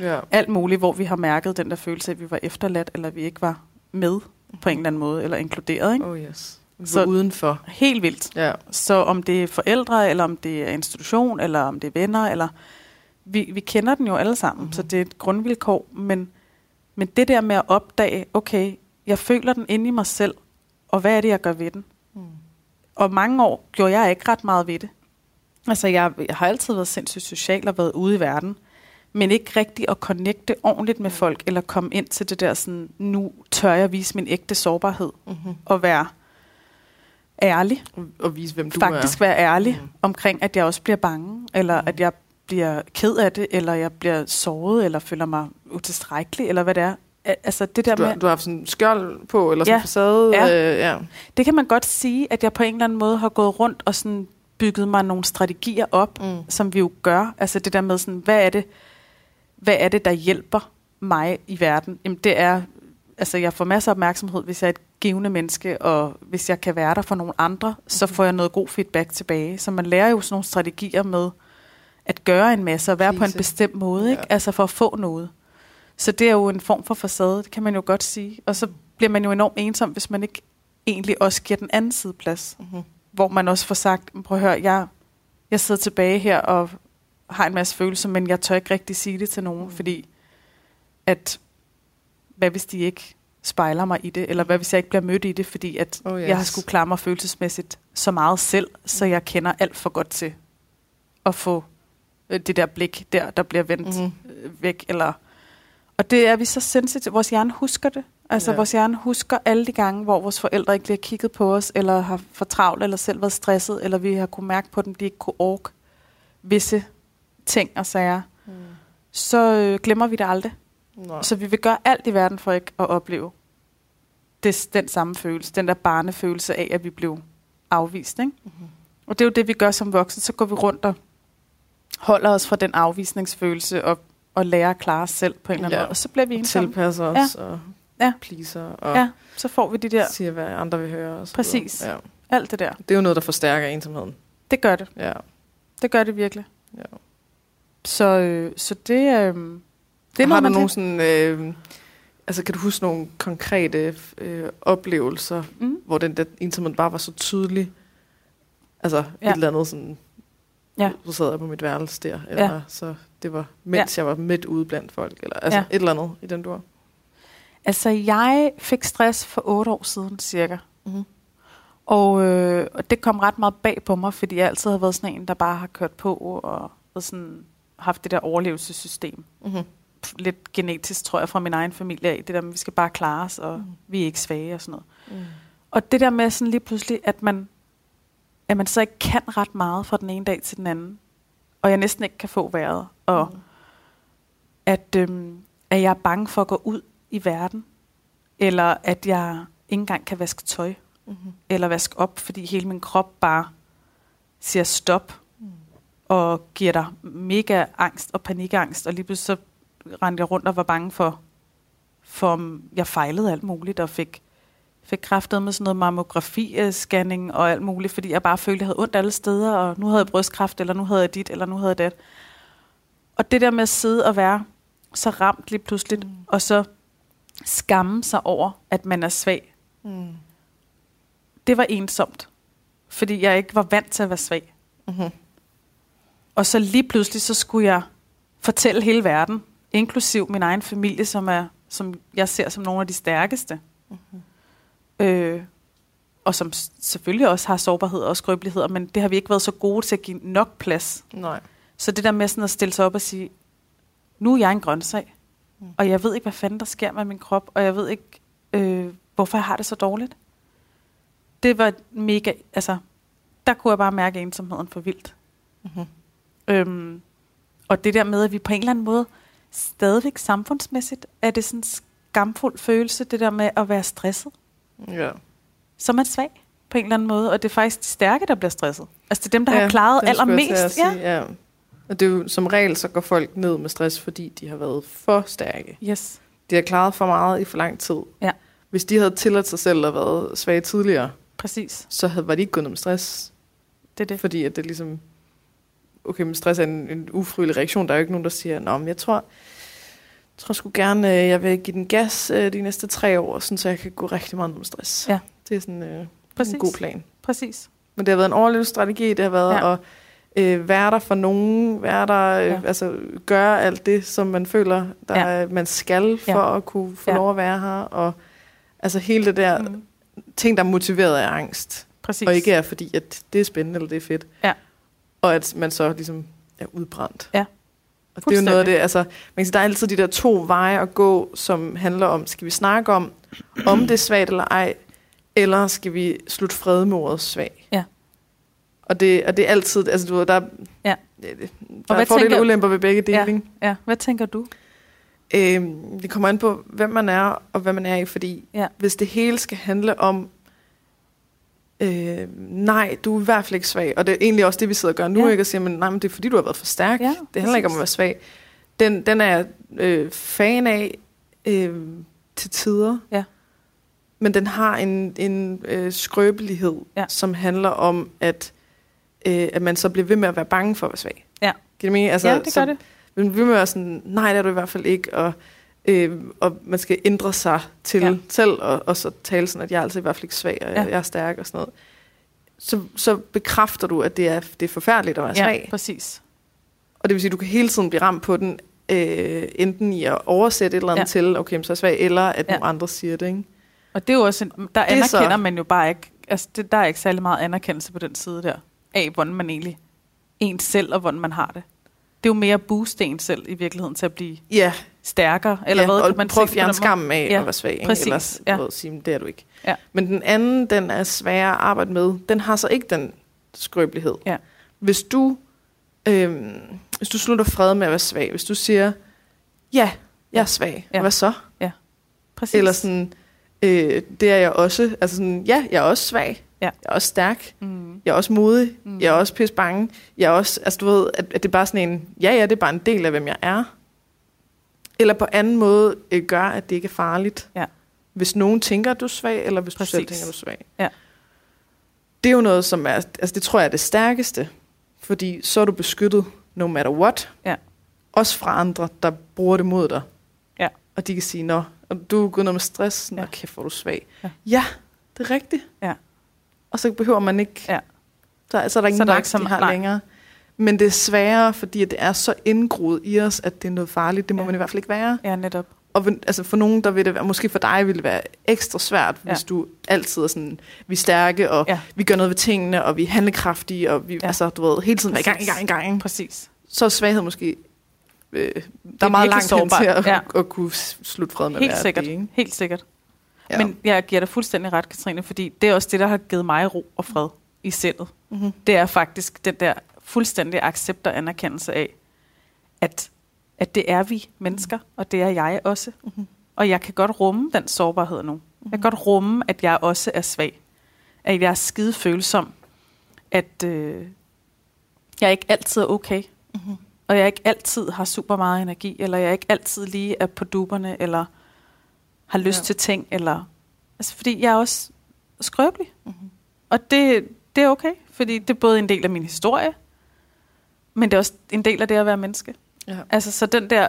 Ja. alt muligt, hvor vi har mærket den der følelse at vi var efterladt, eller vi ikke var med på en eller anden måde, eller inkluderet. Ikke? Oh yes. Så- udenfor. Helt vildt. Ja. Så om det er forældre, eller om det er institution, eller om det er venner, eller vi, vi kender den jo alle sammen, Mhm. mm-hmm. så det er et grundvilkår. Men, men det der med at opdage, okay, jeg føler den inde i mig selv, og hvad er det, jeg gør ved den? Mm. Og mange år gjorde jeg ikke ret meget ved det. Altså, jeg, jeg har altid været sindssygt social og været ude i verden, men ikke rigtig at connecte ordentligt med folk, eller komme ind til det der sådan, nu tør jeg vise min ægte sårbarhed, Mm-hmm. og være ærlig Og vise, hvem du faktisk er. være ærlig Mm. omkring, at jeg også bliver bange, eller at jeg bliver ked af det, eller jeg bliver såret, eller føler mig utilstrækkelig, eller hvad det er. Al- Altså det der Du, har, med, du har haft sådan en skjold på, eller sådan Ja. facade. Ja. Øh, ja. det kan man godt sige, at jeg på en eller anden måde har gået rundt og sådan bygget mig nogle strategier op, Mm. som vi jo gør. Altså det der med sådan, hvad er det, hvad er det, der hjælper mig i verden? Jamen det er altså jeg får masser af opmærksomhed, hvis jeg er et givende menneske, og hvis jeg kan være der for nogle andre, så får jeg noget god feedback tilbage. Så man lærer jo sådan nogle strategier med at gøre en masse, og være på en bestemt måde, ikke? Ja. altså for at få noget. Så det er jo en form for facade, det kan man jo godt sige. Og så bliver man jo enormt ensom, hvis man ikke egentlig også giver den anden side plads. Mm-hmm. Hvor man også får sagt, prøv at høre, jeg, jeg sidder tilbage her og har en masse følelser, men jeg tør ikke rigtig sige det til nogen, Mm. fordi at, hvad hvis de ikke spejler mig i det, eller hvad hvis jeg ikke bliver mødt i det, fordi at Oh, yes. jeg har skulle klare mig følelsesmæssigt så meget selv, så jeg kender alt for godt til at få øh, det der blik der, der bliver vendt øh, væk, eller og det er vi så sensitive. Vores hjerne husker det. Altså, Ja. ja. vores hjerne husker alle de gange, hvor vores forældre ikke lige har kigget på os, eller har for travlt, eller selv været stresset, eller vi har kunne mærke på dem, de ikke kunne orke visse ting og sager. Mm. Så øh, glemmer vi det aldrig. Nå. Så vi vil gøre alt i verden for ikke at opleve det, den samme følelse, den der barnefølelse af, at vi blev afvist. Ikke? Mhm. Og det er jo det, vi gør som voksne. Så går vi rundt og holder os fra den afvisningsfølelse og, og lærer at klare os selv på en eller anden Ja. måde. Og så bliver vi ensomme. Tilpasser os og Ja. pleaser og Ja, så får vi de der, siger, hvad andre vil høre. Og så Præcis. videre. Ja. alt det der. Det er jo noget, der forstærker ensomheden. Det gør det. Ja. Det gør det virkelig. Ja. Så, øh, så det, øh, det er Har du nogle sådan... Øh, altså, kan du huske nogle konkrete øh, oplevelser, Mm. hvor den der ensomhed bare var så tydelig? Altså. Ja. et eller andet sådan... Ja. Så sad jeg på mit værelse der, eller Ja. så det var, mens ja. jeg var midt ude blandt folk, eller altså Ja. et eller andet i den dur. Altså, jeg fik stress for otte år siden cirka. Mm-hmm. Og, øh, og det kom ret meget bag på mig, fordi jeg altid har været sådan en, der bare har kørt på og sådan, haft det der overlevelsessystem. Mm-hmm. Lidt genetisk, tror jeg, fra min egen familie af. Det der med, vi skal bare klare os, og Mm. mm. vi er ikke svage og sådan noget. Mm. Og det der med sådan lige pludselig, at man, at man så ikke kan ret meget fra den ene dag til den anden. Og jeg næsten ikke kan få vejret. Og Mm. at, øhm, at jeg er bange for at gå ud i verden. Eller at jeg ikke engang kan vaske tøj. Mm-hmm. Eller vaske op, fordi hele min krop bare siger stop. Mm. Og giver dig mega angst og panikangst. Og lige pludselig så rendte jeg rundt og var bange for, for om jeg fejlede alt muligt. Og fik, fik kræftet med sådan noget mammografi-scanning og alt muligt. Fordi jeg bare følte, at jeg havde ondt alle steder. Og nu havde jeg brystkræft, eller nu havde jeg dit, eller nu havde jeg det. Og det der med at sidde og være så ramt lige pludselig, Mm. og så skamme sig over, at man er svag, Mm. det var ensomt. Fordi jeg ikke var vant til at være svag. Mm-hmm. Og så lige pludselig, så skulle jeg fortælle hele verden, inklusiv min egen familie, som, er, som jeg ser som nogle af de stærkeste. Mm-hmm. Øh, og som selvfølgelig også har sårbarhed og skrøbeligheder, men det har vi ikke været så gode til at give nok plads. Nej. Så det der med sådan at stille sig op og sige, nu er jeg en grøntsag, Mm. og jeg ved ikke, hvad fanden der sker med min krop, og jeg ved ikke, øh, hvorfor jeg har det så dårligt. Det var mega, altså, der kunne jeg bare mærke ensomheden for vildt. Mm-hmm. Øhm, og det der med, at vi på en eller anden måde stadigvæk samfundsmæssigt, er det sådan en skamfuld følelse, det der med at være stresset. Ja. Så er man svag på en eller anden måde, og det er faktisk de stærke, der bliver stresset. Altså det er dem, der ja, har klaret allermest. Ja. ja. Og det er jo, som regel, så går folk ned med stress, fordi de har været for stærke. Yes. De har klaret for meget i for lang tid. Ja. Hvis de havde tilladt sig selv at være svage tidligere, Præcis. så havde, var de ikke gået ned med stress. Det er det. Fordi at det ligesom... Okay, men stress er en, en ufrivillig reaktion. Der er jo ikke nogen, der siger, Nå, men jeg tror, jeg tror sgu gerne, øh, jeg vil give den gas øh, de næste tre år, sådan, så jeg kan gå rigtig meget ned med stress. Ja. Det er sådan øh, Præcis. en god plan. Præcis. Men det har været en overlevelsesstrategi, det har været ja. at øh, være der for nogen, være der, øh, Ja. altså gøre alt det, som man føler, der Ja. ja. man skal for Ja. at kunne få Ja. lov at være her. Og altså hele det der Mm. ting, der er motiveret af angst. Præcis. Og ikke er fordi, at det er spændende eller det er fedt. Ja. Og at man så ligesom er udbrændt. Ja. Og det er jo noget af det, altså, man kan sige, der er altid de der to veje at gå, som handler om, skal vi snakke om, om det er svagt eller ej, eller skal vi slutte fred med ordet svag? Ja. Og det, og det er altid, altså du ved, der, er- Ja. der hvad er fordele tænker- og ulemper ved begge dele, Ja. Ja, hvad tænker du? Øhm, det kommer an på, hvem man er, og hvad man er i, fordi Ja. hvis det hele skal handle om, øh, nej, du er i hvert fald ikke svag, og det er egentlig også det, vi sidder og gør nu, Ja. ja. ikke? Og siger, men nej, men det er fordi, du har været for stærk. Ja, det handler ikke om at være svag. Den, den er jeg øh, fan af, øh, til tider. Ja. Men den har en, en øh, skrøbelighed, Ja. som handler om, at, øh, at man så bliver ved med at være bange for at være svag. Ja. Giver det mening? Altså, ja, det gør det. Men vi må være sådan, nej, det er du i hvert fald ikke, og, øh, og man skal ændre sig til Ja. ja. selv, og, og så tale sådan, at jeg er altså i hvert fald ikke svag, og Ja. ja. jeg er stærk og sådan noget. Så, så bekræfter du, at det er, det er forfærdeligt at være Ja, svag. præcis. Og det vil sige, at du kan hele tiden blive ramt på den, øh, enten i at oversætte et eller andet Ja. ja. til, okay, så er jeg svag, eller at Ja. ja. nogle andre siger det, ikke? Og det er jo også, en, der Det er så- anerkender man jo bare ikke, altså det, der er ikke særlig meget anerkendelse på den side der, af hvordan man egentlig, ens selv og hvordan man har det. Det er jo mere at booste en selv i virkeligheden til at blive Ja, stærkere, eller ja, hvad og kan man prøve at fjerne skammen af Ja, at være svag, ikke? præcis, ellers ja. ja. ved, sige, det er du ikke. Ja. Men den anden, den er sværere at arbejde med, den har så ikke den skrøbelighed. Ja. Hvis du, øhm, hvis du slutter fred med at være svag, hvis du siger, ja, jeg er svag, Ja. ja. hvad så? Præcis. Eller sådan, øh, det er jeg også, altså sådan, ja, jeg er også svag, Ja. jeg er også stærk, Mm. jeg er også modig, Mm. jeg er også pisse bange, jeg er også, altså du ved, at, at det er bare sådan en, ja, ja, det er bare en del af, hvem jeg er. Eller på anden måde øh, gør, at det ikke er farligt. Ja. Hvis nogen tænker, at du er svag, eller hvis Præcis. du selv tænker, at du er svag. Ja. Det er jo noget, som er, altså det tror jeg er det stærkeste, fordi så er du beskyttet no matter what. Ja. Også fra andre, der bruger det mod dig. Ja. Og de kan sige, nå, og du er gået noget med stress, nå Ja. kæft, hvor du svag. Ja. ja, det er rigtigt. Ja. Og så behøver man ikke, Ja. så, så er der ingen Så er der magt, de ma- har nej. længere. Men det er sværere, fordi at det er så indgroet i os, at det er noget farligt. Det må Ja. man i hvert fald ikke være. Ja, netop. Og altså for nogen, der vil det være, måske for dig vil det være ekstra svært, Ja. hvis du altid er sådan, vi er stærke, og Ja. vi gør noget ved tingene, og vi er handlekraftige, og vi, Ja. altså, du ved, hele tiden være i gang, i Præcis. gang, i gang. ikke? Præcis. Så er svaghed måske, øh, der er, er meget langt hen til at, Ja. ja. at, kunne slutte fred med Helt at sikkert. det, ikke? Helt sikkert. Ja. Men jeg giver dig fuldstændig ret, Katrine, fordi det er også det, der har givet mig ro og fred i sindet. mm-hmm. Det er faktisk den der fuldstændig accept og anerkendelse af, at, at det er vi mennesker, og det er jeg også. Mhm. Og jeg kan godt rumme den sårbarhed nu. Jeg kan godt rumme, at jeg også er svag. At jeg er skide følsom. At øh, jeg ikke altid er okay. Mhm. Og jeg ikke altid har super meget energi, eller jeg ikke altid lige er på duberne, eller har lyst Ja. til ting, eller... Altså, fordi jeg er også skrøbelig. Mhm. Og det, det er okay, fordi det er både en del af min historie, men det er også en del af det at være menneske. Ja. Altså, så den der,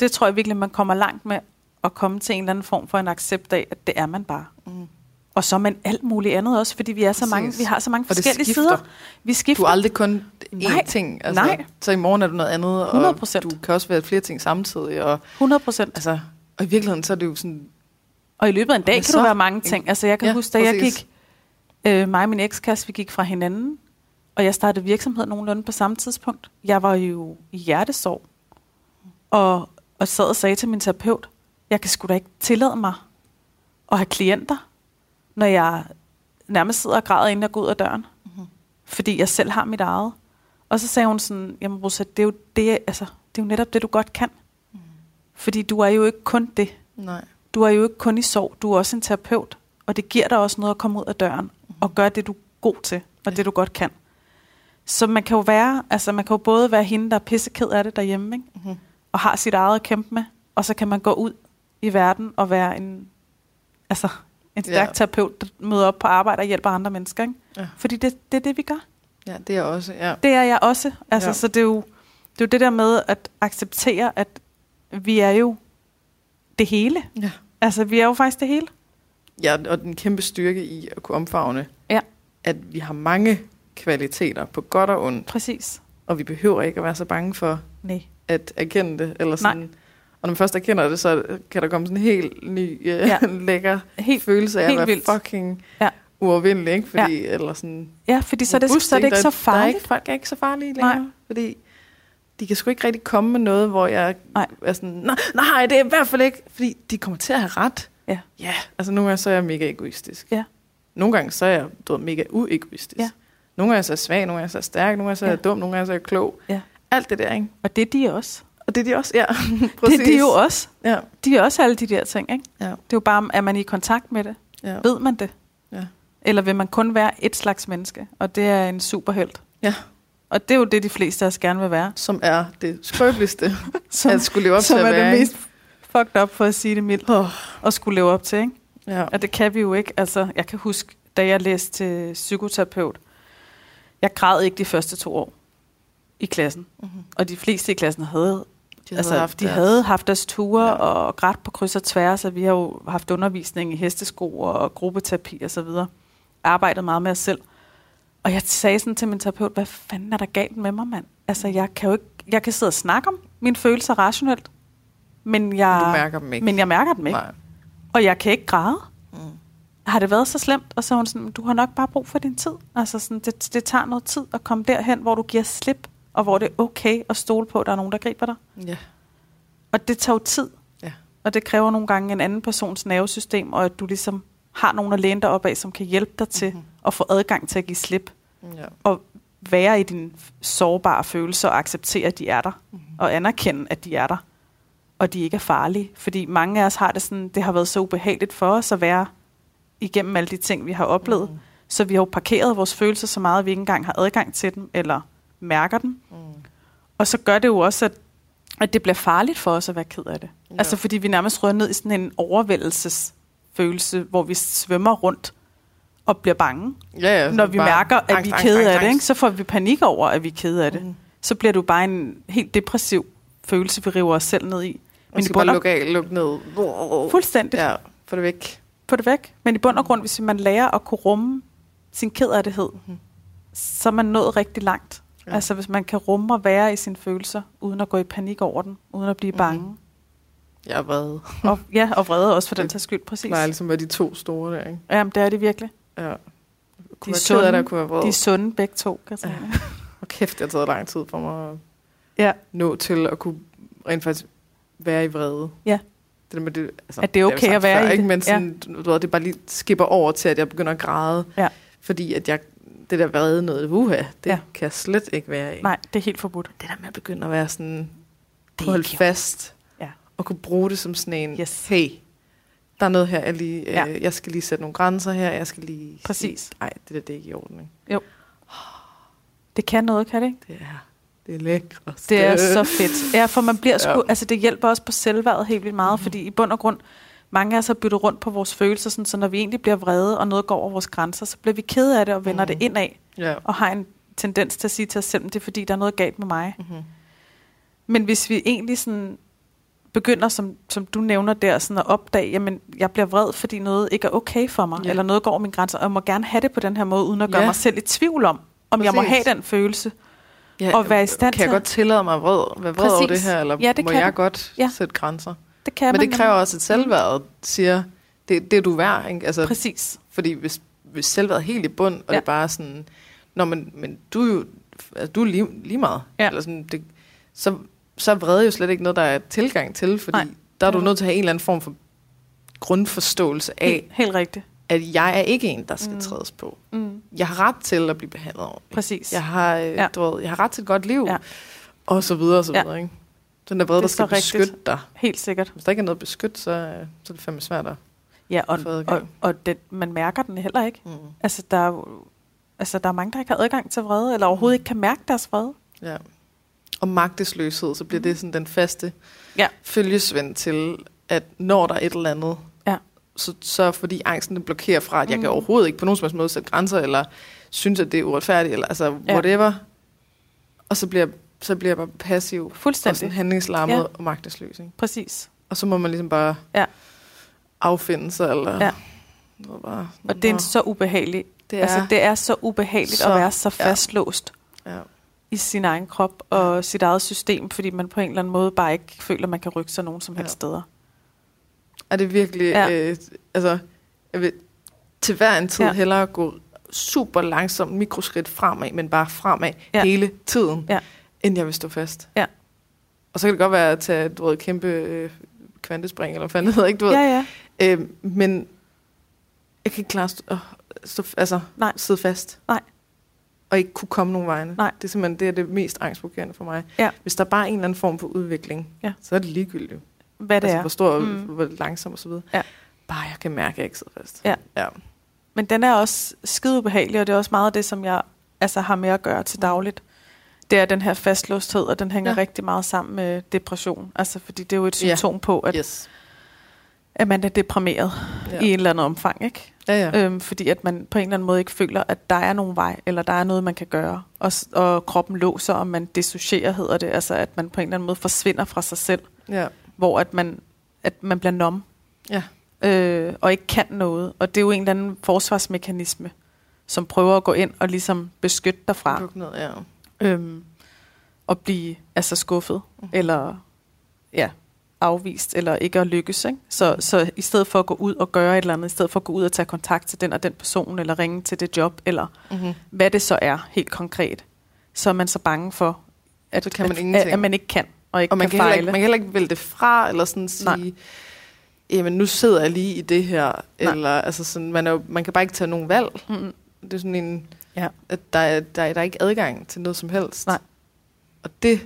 det tror jeg virkelig, man kommer langt med at komme til en eller anden form for en accept af, at det er man bare. Mm. Og så er man alt muligt andet også, fordi vi, er så Præcis. mange, vi har så mange Og forskellige sider. Vi skifter. Du er aldrig kun én Nej. ting. Altså, Nej. Så i morgen er du noget andet, og 100%. du kan også være flere ting samtidig. Og, 100 procent. altså, og i virkeligheden, så er det jo sådan, Og i løbet af en dag kan så? du være mange ting. Altså jeg kan ja, huske, da jeg præcis. gik, øh, mig og min ekskæreste, vi gik fra hinanden, og jeg startede virksomhed nogenlunde på samme tidspunkt. Jeg var jo i hjertesorg, og, og sad og sagde til min terapeut, jeg kan sgu da ikke tillade mig at have klienter, når jeg nærmest sidder og græder, inden jeg går ud af døren. Mhm. Fordi jeg selv har mit eget. Og så sagde hun sådan, jamen Rosa, det er jo, det, altså, det er jo netop det, du godt kan. Fordi du er jo ikke kun det. nej. Du er jo ikke kun i sorg, du er også en terapeut. Og det giver dig også noget at komme ud af døren og gøre det, du er god til, og Ja. det, du godt kan. Så man kan jo være, altså man kan jo både være hende, der er pisseked af det derhjemme, ikke? Mm-hmm. og har sit eget at kæmpe med, og så kan man gå ud i verden og være en, altså, en stærk Ja. terapeut, der møder op på arbejde og hjælper andre mennesker. Ikke? Ja. Fordi det, det er det, vi gør. Ja, det er også, ja. Det er jeg også. Altså, Ja. Så det er, jo, det er jo det der med at acceptere, at vi er jo det hele. Ja. Altså, vi er jo faktisk det hele. Ja, og den kæmpe styrke i at kunne omfavne, Ja. at vi har mange kvaliteter på godt og ondt, Præcis. og vi behøver ikke at være så bange for Nej. at erkende det. Eller sådan. Og når man først erkender det, så kan der komme sådan en helt ny, øh, Ja. lækker Helt, følelse af helt at være vildt. fucking Ja. uovervindelig. Ikke? Fordi, ja. Eller sådan, ja, fordi så er det, robust, så er det ikke Der- så Der er farligt. ikke, folk er ikke så farlige Nej. længere. Fordi de kan sgu ikke rigtig komme med noget, hvor jeg Nej. er sådan, nej, nej, det er i hvert fald ikke. Fordi de kommer til at have ret. Ja. Ja, altså nogle gange så er jeg mega egoistisk. Ja. Nogle gange så er jeg du ved, mega uegoistisk. Ja. Nogle gange så er jeg svag, nogle gange så er jeg stærk, nogle gange så er jeg Ja. dum, nogle gange så er jeg klog. Ja. Alt det der, ikke? Og det er de også. Og det er de også, ja. Det er de jo også. Ja. De er også alle de der ting, ikke? Ja. Det er jo bare, er man i kontakt med det? Ja. Ved man det? Ja. Eller vil man kun være et slags menneske? Og det er en superhelt. Ja. Og det er jo det, de fleste af os gerne vil være. Som er det skrøbeligste, Som, at skulle leve op som til er at være. det mest fucked up for at sige det mildt, Oh, at skulle leve op til, ikke? ja. Og det kan vi jo ikke. Altså, jeg kan huske, da jeg læste til psykoterapeut, jeg græd ikke de første to år i klassen. Mm-hmm. Og de fleste i klassen havde, De altså, de deres- havde haft deres ture ja. og grædt på kryds og tværs, og vi har jo haft undervisning i hestesko og gruppeterapi og så videre. Arbejdet meget med os selv. Og jeg sagde sådan til min terapeut, hvad fanden er der galt med mig, mand? Altså, jeg kan jo ikke, jeg kan sidde og snakke om mine følelser rationelt, men jeg, Du mærker dem ikke. men jeg mærker dem ikke. Nej. Og jeg kan ikke græde. Mm. Har det været så slemt? Og så hun sådan, du har nok bare brug for din tid. Altså sådan, det, det tager noget tid at komme derhen, hvor du giver slip, og hvor det er okay at stole på, at der er nogen, der griber dig. Ja. Og det tager jo tid. Ja. Og det kræver nogle gange en anden persons nervesystem, og at du ligesom har nogen at læne dig op af, som kan hjælpe dig til Mhm. at få adgang til at give slip. Ja. Og være i dine sårbare følelser og acceptere, at de er der. Mhm. Og anerkende, at de er der. Og de ikke er farlige. Fordi mange af os har det sådan, det har været så ubehageligt for os at være igennem alle de ting, vi har oplevet. Mm. Så vi har jo parkeret vores følelser så meget, at vi ikke engang har adgang til dem, eller mærker dem. Mm. Og så gør det jo også, at, at det bliver farligt for os at være ked af det. Ja. Altså fordi vi nærmest rører ned i sådan en overvældelsesfølelse, hvor vi svømmer rundt og bliver bange. Ja, ja, Når vi mærker, at angst, vi er kede angst, af det, ikke? så får vi panik over, at vi er kede af det. Mhm. Så bliver det jo bare en helt depressiv følelse, vi river os selv ned i. Men i bund og, lukke af, lukke ned. fuldstændig Ja, få det væk. på det væk. Men i bund og grund, hvis man lærer at kunne rumme sin kederlighed, Mhm. så er man nået rigtig langt. Ja. Altså hvis man kan rumme og være i sine følelser, uden at gå i panik over den, uden at blive bange. Mhm. Jeg er vred. Og, ja, og vrede også for den Det tages skyld, Det præcis. plejer ligesom at være de to store der, ikke? Jamen, det er det virkelig. Ja. Jeg kunne De sunde, jeg kunne. De er sunde begge to, Katrine. Og kæft, det har taget lang tid for mig at Ja. nå til at kunne rent faktisk være i vrede. Ja. Det der med det, altså, At det er okay at være i ikke? Men sådan, ja. du ved, det bare lige skipper over til, at jeg begynder at græde. Ja. Fordi at jeg, det der vrede noget, uha, det ja. Ja. kan jeg slet ikke være i. Nej, det er helt forbudt. Det der med at begynde at være sådan, Det holde fast. Ja. Og kunne bruge det som sådan en, Yes. hey, der er noget her, jeg, lige, Ja. øh, jeg skal lige sætte nogle grænser her, jeg skal lige Præcis. Nej, det der, det er ikke i orden. Ikke? Det kan noget, kan det ikke? Det er, det er lækkert. Det er så fedt. Ja, for man bliver sgu, Ja. altså det hjælper også på selvværdet helt vildt meget, mm. fordi i bund og grund, mange af os har byttet rundt på vores følelser, sådan, så når vi egentlig bliver vrede, og noget går over vores grænser, så bliver vi kede af det og vender mm. det indad, Ja. og har en tendens til at sige til os selv, det er fordi, der er noget galt med mig. Mm-hmm. Men hvis vi egentlig sådan begynder, som, som du nævner der, sådan at opdage, jamen, jeg bliver vred, fordi noget ikke er okay for mig, Ja. eller noget går over min grænser, og jeg må gerne have det på den her måde, uden at gøre Ja. mig selv i tvivl om, om jeg må Præcis. have den følelse. Ja, Og være i stand kan jeg til- godt tillade mig vred, være vred over det Præcis. her, eller Ja, det må kan jeg du. godt Ja. sætte grænser? Det kan Men man det kræver nemlig. også, at selvværdet siger, det, det er du værd. Ikke? Altså, Præcis. fordi hvis, hvis selvværdet er helt i bund, og ja. Ja. det er bare sådan, Nå, men, men du er jo altså, du er lige, lige meget. Ja. Eller sådan, det, så, så er vrede jo slet ikke noget, der er tilgang til, fordi Nej. der er du Ja. nødt til at have en eller anden form for grundforståelse af, Helt, helt rigtigt. at jeg er ikke en, der skal Mm. trædes på. Mm. Jeg har ret til at blive behandlet ordentligt. Præcis. Jeg har, øh, ja. Ja. du ved, jeg har ret til et godt liv. Ja. Og så videre, og så Ja. videre. Ikke? Den der vrede, der er skal rigtigt. beskytte dig. Helt sikkert. Hvis der ikke er noget at beskytte, så, øh, så er det fandme svært at Ja, og, få adgang. og, og det, man mærker den heller ikke. Mm. Altså der, er altså, der er mange, der ikke har adgang til vrede, eller overhovedet ikke kan mærke deres vrede. Ja. Og magtesløshed, så bliver det sådan den faste Ja. følgesvend til, at når der er et eller andet, Ja. så, så fordi angsten den blokerer fra, at jeg Mm. kan overhovedet ikke på nogen som helst måde sætte grænser, eller synes, at det er uretfærdigt, eller altså Ja. whatever. Og så bliver, så bliver jeg bare passiv, og sådan Fuldstændig. handlingslammet Ja. og magtesløs. Ikke? Præcis. Og så må man ligesom bare Ja. affinde sig, eller Ja. noget bare, Og det er en så ubehagelig. det er, Altså, det er så ubehageligt Så- at være så ja. fastlåst ja. I sin egen krop og sit eget system, fordi man på en eller anden måde bare ikke føler, at man kan rykke sig nogen som helst Ja. steder. Er det virkelig, Ja. øh, altså, jeg vil til hver en tid ja. Hellere gå super langsomt mikroskridt fremad, men bare fremad ja. Hele tiden, Ja. end jeg vil stå fast. Ja. Og så kan det godt være at tage, du ved, kæmpe øh, kvantespring, eller hvad fanden hedder, ikke? Du ved. Ja, ja. Øh, men jeg kan ikke klare at stå, øh, stå, altså, Nej. sidde fast. Nej. Og ikke kunne komme nogen vegne. Nej. Det er simpelthen det, er det mest angstprovokerende for mig. Ja. Hvis der bare er en eller anden form for udvikling, Ja. så er det ligegyldigt. Hvad det altså, er. hvor stor, mm. Hvor langsom og så videre. Ja. Bare jeg kan mærke, at jeg ikke sidder fast. Ja. ja. Men den er også skide ubehagelig, og det er også meget af det, som jeg altså, har med at gøre til dagligt. det er den her fastlåsthed, og den hænger Ja. ja. rigtig meget sammen med depression. Altså, fordi det er jo et Ja. symptom på, at, Yes. At man er deprimeret Ja. i et eller andet omfang, ikke? Ja, ja. Øhm, fordi at man på en eller anden måde ikke føler, at der er nogen vej, eller der er noget, man kan gøre. Og, og kroppen låser, og man dissocierer, hedder det. Altså, at man på en eller anden måde forsvinder fra sig selv, ja. hvor at man, at man bliver nom. Ja. Øh, og ikke kan noget. Og det er jo en eller anden forsvarsmekanisme, som prøver at gå ind og ligesom beskytte dig fra Luk ned, ja. øhm, at blive altså skuffet, mm. eller ja, afvist, eller ikke at lykkes. Ikke? Så, så i stedet for at gå ud og gøre et eller andet, i stedet for at gå ud og tage kontakt til den og den person, eller ringe til det job, eller Mm-hmm. hvad det så er helt konkret, så er man så bange for, at, Så kan man at, ingenting. at, man ikke kan, og ikke Og man kan kan, fejle. ikke, man kan heller ikke vælge det fra, eller sådan sige, Nej. jamen nu sidder jeg lige i det her, Nej. eller altså sådan, man, er jo, man kan bare ikke tage nogen valg. Mm, Det er sådan en, Ja. at der er, der, er, der er ikke adgang til noget som helst. Nej. Og det,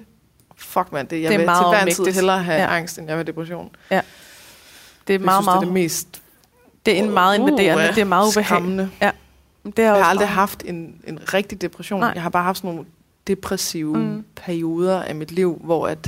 fuck man, det, jeg Det er vil til hver en tid hellere have ja. Ja. angst, end jeg vil depression. det er Jeg meget, synes, meget, det er det mest det er en meget invaderende, uh, det er meget ubehageligt. skræmmende. Det er Jeg også har aldrig meget- haft en, en rigtig depression. Nej. Jeg har bare haft sådan nogle depressive mm. Perioder af mit liv, hvor at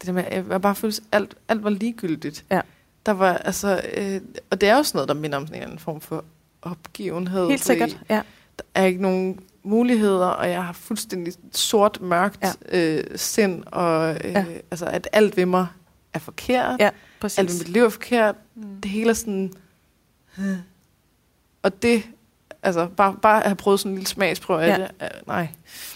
det der med, at jeg bare føltes, alt, alt var ligegyldigt. Ja. Der var, altså, øh, og det er jo sådan noget, der minder om sådan en eller anden form for opgivenhed. Helt sikkert, ja. Der er ikke nogen muligheder, og jeg har fuldstændig sort, mørkt ja. øh, sind, og øh, ja. Altså, at alt ved mig er forkert. Ja, præcis. Alt ved mit liv er forkert. Mm. Det hele er sådan... øh. Og det, altså bare, bare at have prøvet sådan en lille smagsprøve af Ja. det, nej.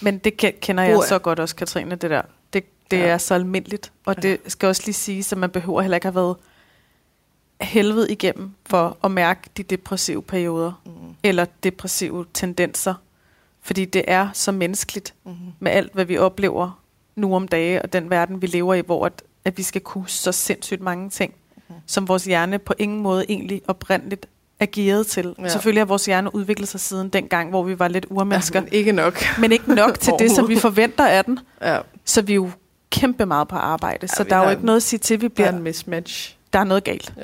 Men det ke- kender jeg så godt også, Katrine, det der. Det, det ja. er så almindeligt, og Ja. det skal også lige sige, at man behøver heller ikke have været helvede igennem for at mærke de depressive perioder, Mm. eller depressive tendenser. Fordi det er så menneskeligt Mm. med alt, hvad vi oplever nu om dage, og den verden, vi lever i, hvor at, at vi skal kunne så sindssygt mange ting, Mhm. som vores hjerne på ingen måde egentlig oprindeligt er gearet til. Ja. Selvfølgelig har vores hjerne udviklet sig siden dengang, hvor vi var lidt urmennesker, Ja, men ikke nok. men ikke nok til det, som vi forventer af den. Ja, Så vi er jo kæmpe meget på arbejde, Ja, så der er jo ikke noget at sige til, at vi er bliver, en mismatch. der er noget galt. Ja.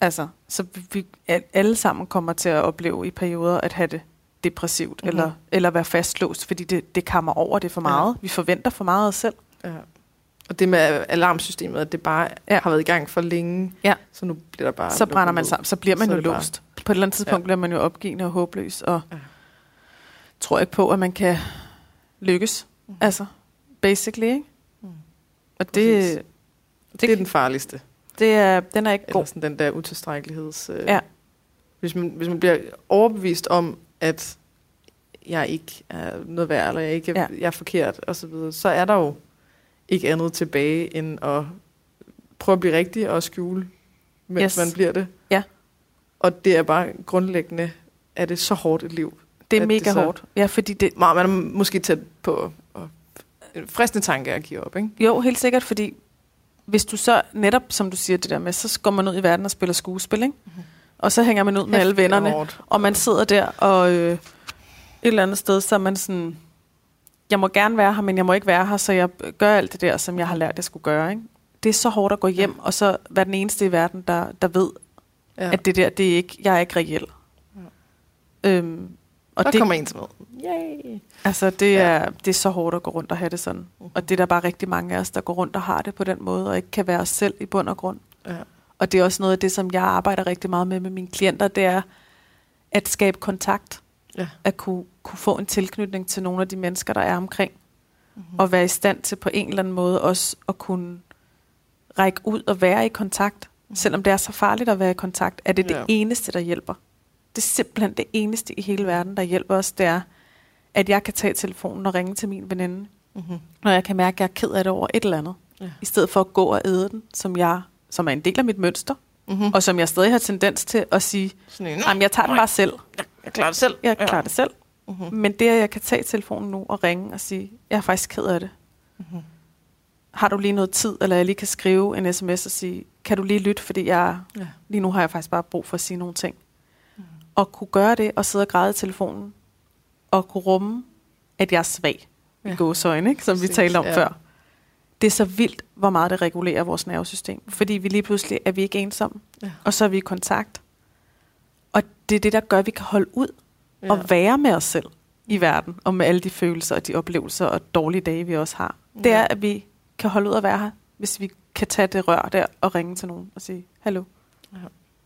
Altså, så vi, vi al- alle sammen kommer til at opleve i perioder at have det depressivt, Mhm. mm-hmm. eller, eller være fastlåst, fordi det, det kammer over det for Ja. meget. Vi forventer for meget af os selv. ja. Og det med alarmsystemet, at det bare ja. Ja. har været i gang for længe, Ja. så nu bliver der bare... så brænder man sammen, så bliver man Så jo det bare- låst. På et eller andet tidspunkt Ja. ja. bliver man jo opgivende og håbløs, og Ja. ja. tror ikke på, at man kan lykkes. Mhm. Altså, basically, ikke? Mm. Og det, Det, det er den farligste. det er, den er ikke Eller god. sådan den der utilstrækkeligheds... Øh, Ja. hvis, man, hvis man bliver overbevist om, at jeg ikke er noget værd, eller jeg, ikke er, ja. Jeg er forkert, og så videre, så er der jo ikke andet tilbage, end at prøve at blive rigtig og skjule, mens yes. Man bliver det. Ja. Og det er bare grundlæggende, er det så hårdt et liv. Det er at mega det så- hårdt. Ja, fordi det, Man er måske tæt på at, en fristende tanke at give op, ikke? Jo, helt sikkert, fordi hvis du så netop, som du siger det der med, så går man ud i verden og spiller skuespil, ikke? Mhm. Og så hænger man ud med alle Hæftigt og vennerne, hårdt. og man sidder der, og øh, et eller andet sted, så er man sådan, jeg må gerne være her, men jeg må ikke være her, så jeg gør alt det der, som jeg har lært, jeg skulle gøre, ikke? Det er så hårdt at gå hjem, og så være den eneste i verden, der, der ved, Ja. ja. at det der, det er ikke, jeg er ikke reel. Ja. Øhm, og der det, kommer en med. Yay! Altså, det Ja. er, det er så hårdt at gå rundt og have det sådan. Mhm. Og det er der bare rigtig mange af os, der går rundt og har det på den måde, og ikke kan være os selv i bund og grund. Ja. Og det er også noget af det, som jeg arbejder rigtig meget med med mine klienter, det er at skabe kontakt. Ja. At kunne, kunne få en tilknytning til nogle af de mennesker, der er omkring. Mm-hmm. Og være i stand til på en eller anden måde også at kunne række ud og være i kontakt. Selvom det er så farligt at være i kontakt, er det det Ja. eneste, der hjælper. Det er simpelthen det eneste i hele verden, der hjælper os, det er, at jeg kan tage telefonen og ringe til min veninde, Mm-hmm. når jeg kan mærke, at jeg er ked af det over et eller andet. Ja. I stedet for at gå og æde den, som, jeg, som er en del af mit mønster, Mm-hmm. og som jeg stadig har tendens til at sige, jamen jeg tager den bare selv. jeg klarer det selv. Jeg klarer det selv. Mm-hmm. Men det, at jeg kan tage telefonen nu og ringe og sige, jeg er faktisk ked af det. Mm-hmm. Har du lige noget tid, eller jeg lige kan skrive en sms og sige, kan du lige lytte, fordi jeg, Ja. lige nu har jeg faktisk bare brug for at sige nogle ting. Mm. Og kunne gøre det, og sidde og græde i telefonen, og kunne rumme, at jeg er svag ja. Ja. i gåsøjne, ikke? som vi Præcis, talte om ja. ja. før. Det er så vildt, hvor meget det regulerer vores nervesystem. Fordi vi lige pludselig er vi ikke ensomme, Ja. og så er vi i kontakt. Og det er det, der gør, at vi kan holde ud Ja. og være med os selv. i verden, og med alle de følelser og de oplevelser og dårlige dage, vi også har. Det Ja. er, at vi kan holde ud at være her, hvis vi kan tage det rør der og ringe til nogen og sige, hallo. Ja.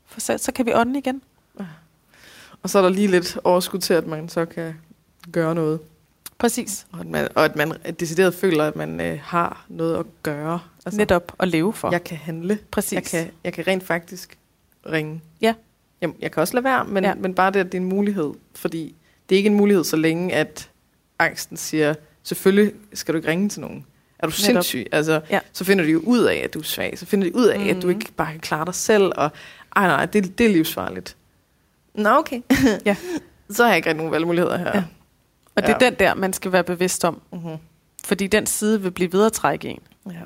For så, så kan vi ånde igen. Og så er der lige lidt overskud til, at man så kan gøre noget. Præcis. Og at man, og at man decideret føler, at man øh, har noget at gøre. Altså, Netop at leve for. Jeg kan handle. Præcis. Jeg kan, jeg kan rent faktisk ringe. Ja. Jamen, jeg kan også lade være, men, Ja. men bare det, at det er en mulighed. Fordi det er ikke en mulighed, så længe at angsten siger, selvfølgelig skal du ikke ringe til nogen. Er du sindssyg? Altså, Ja. Så finder de jo ud af, at du er svag. Så finder de ud af, mm. at du Mhm. ikke bare kan klare dig selv. Og ej, nej, det, det er livsfarligt. Nå, okay. Ja. så har jeg ikke rigtig nogen valgmuligheder her. Ja. Og det er Ja. den der, man skal være bevidst om. Mm-hmm. Fordi den side vil blive videretrækket i en. ja.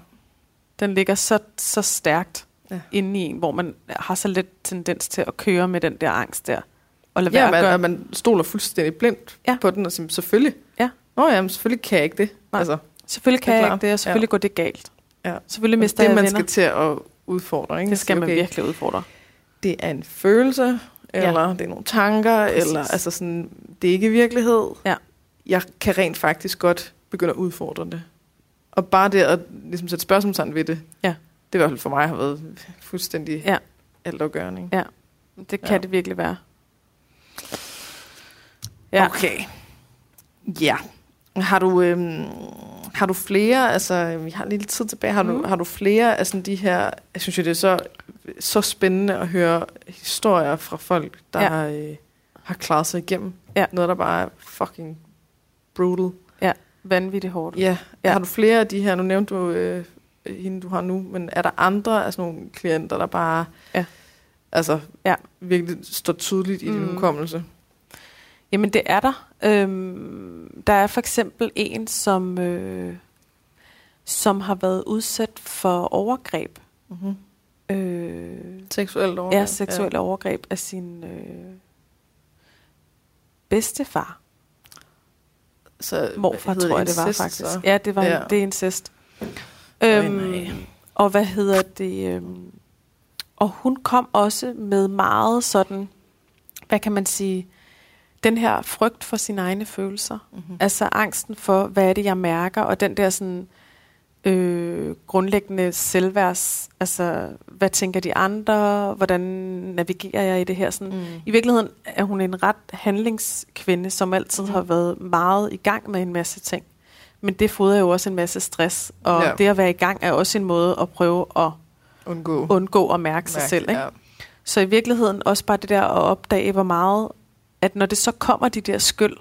Den ligger så, så stærkt Ja. ja. inde i en, hvor man har så lidt tendens til at køre med den der angst der. Og lade Ja, være man, at gøre. man stoler fuldstændig blindt Ja. på den og siger, selvfølgelig. Ja. Nå ja, men selvfølgelig kan jeg ikke det. Nej. Altså, Selvfølgelig kan Det jeg ikke det, og selvfølgelig Ja. går det galt. Ja. Selvfølgelig det mister er det, jeg man venner. skal til at udfordre. Ikke? Det skal Sige, man virkelig udfordre. Det er en følelse, Ja. eller det er nogle tanker, Præcis. eller altså sådan, det er ikke virkelighed. Ja. Jeg kan rent faktisk godt begynde at udfordre det. Og bare det at ligesom sætte spørgsmålstegn ved det, Ja. det i hvert fald for mig har været fuldstændig Ja. altafgørende. ikke? Ja. Det kan Ja. det virkelig være. Ja. Okay. Ja. Har du, øhm, har du flere, altså vi har lidt tid tilbage, har, mm. Du, har du flere af sådan de her, jeg synes jo det er så, så spændende at høre historier fra folk, der ja. øh, har klaret sig igennem. Ja. Noget, der bare er fucking brutal. Vanvittigt hårdt. Ja. Ja. ja. Har du flere af de her, nu nævnte du øh, hende, du har nu, men er der andre af sådan nogle klienter, der bare Ja. altså, Ja. virkelig står tydeligt i din Mm. hukommelse? Jamen det er der. Øhm, der er for eksempel en, som, øh, som har været udsat for overgreb. Mm-hmm. Øh, Seksuelt overgreb? ja, seksuelle ja. overgreb af sin øh, bedstefar. Så, Morfar, tror jeg, det var faktisk. så? Ja, det var Ja. det er incest. Øhm, nej. og hvad hedder det? Øhm, og hun kom også med meget sådan, hvad kan man sige, den her frygt for sine egne følelser. Mm-hmm. Altså angsten for, hvad er det, jeg mærker, og den der sådan øh, grundlæggende selvværds, altså hvad tænker de andre, hvordan navigerer jeg i det her? Sådan. Mm. I virkeligheden er hun en ret handlingskvinde, som altid Mhm. har været meget i gang med en masse ting. Men det fodrer jo også en masse stress, og Ja. det at være i gang er også en måde at prøve at Undgå. undgå at mærke sig Mærke, selv. Ikke? Ja. Så i virkeligheden også bare det der at opdage, hvor meget, at når det så kommer de der skyld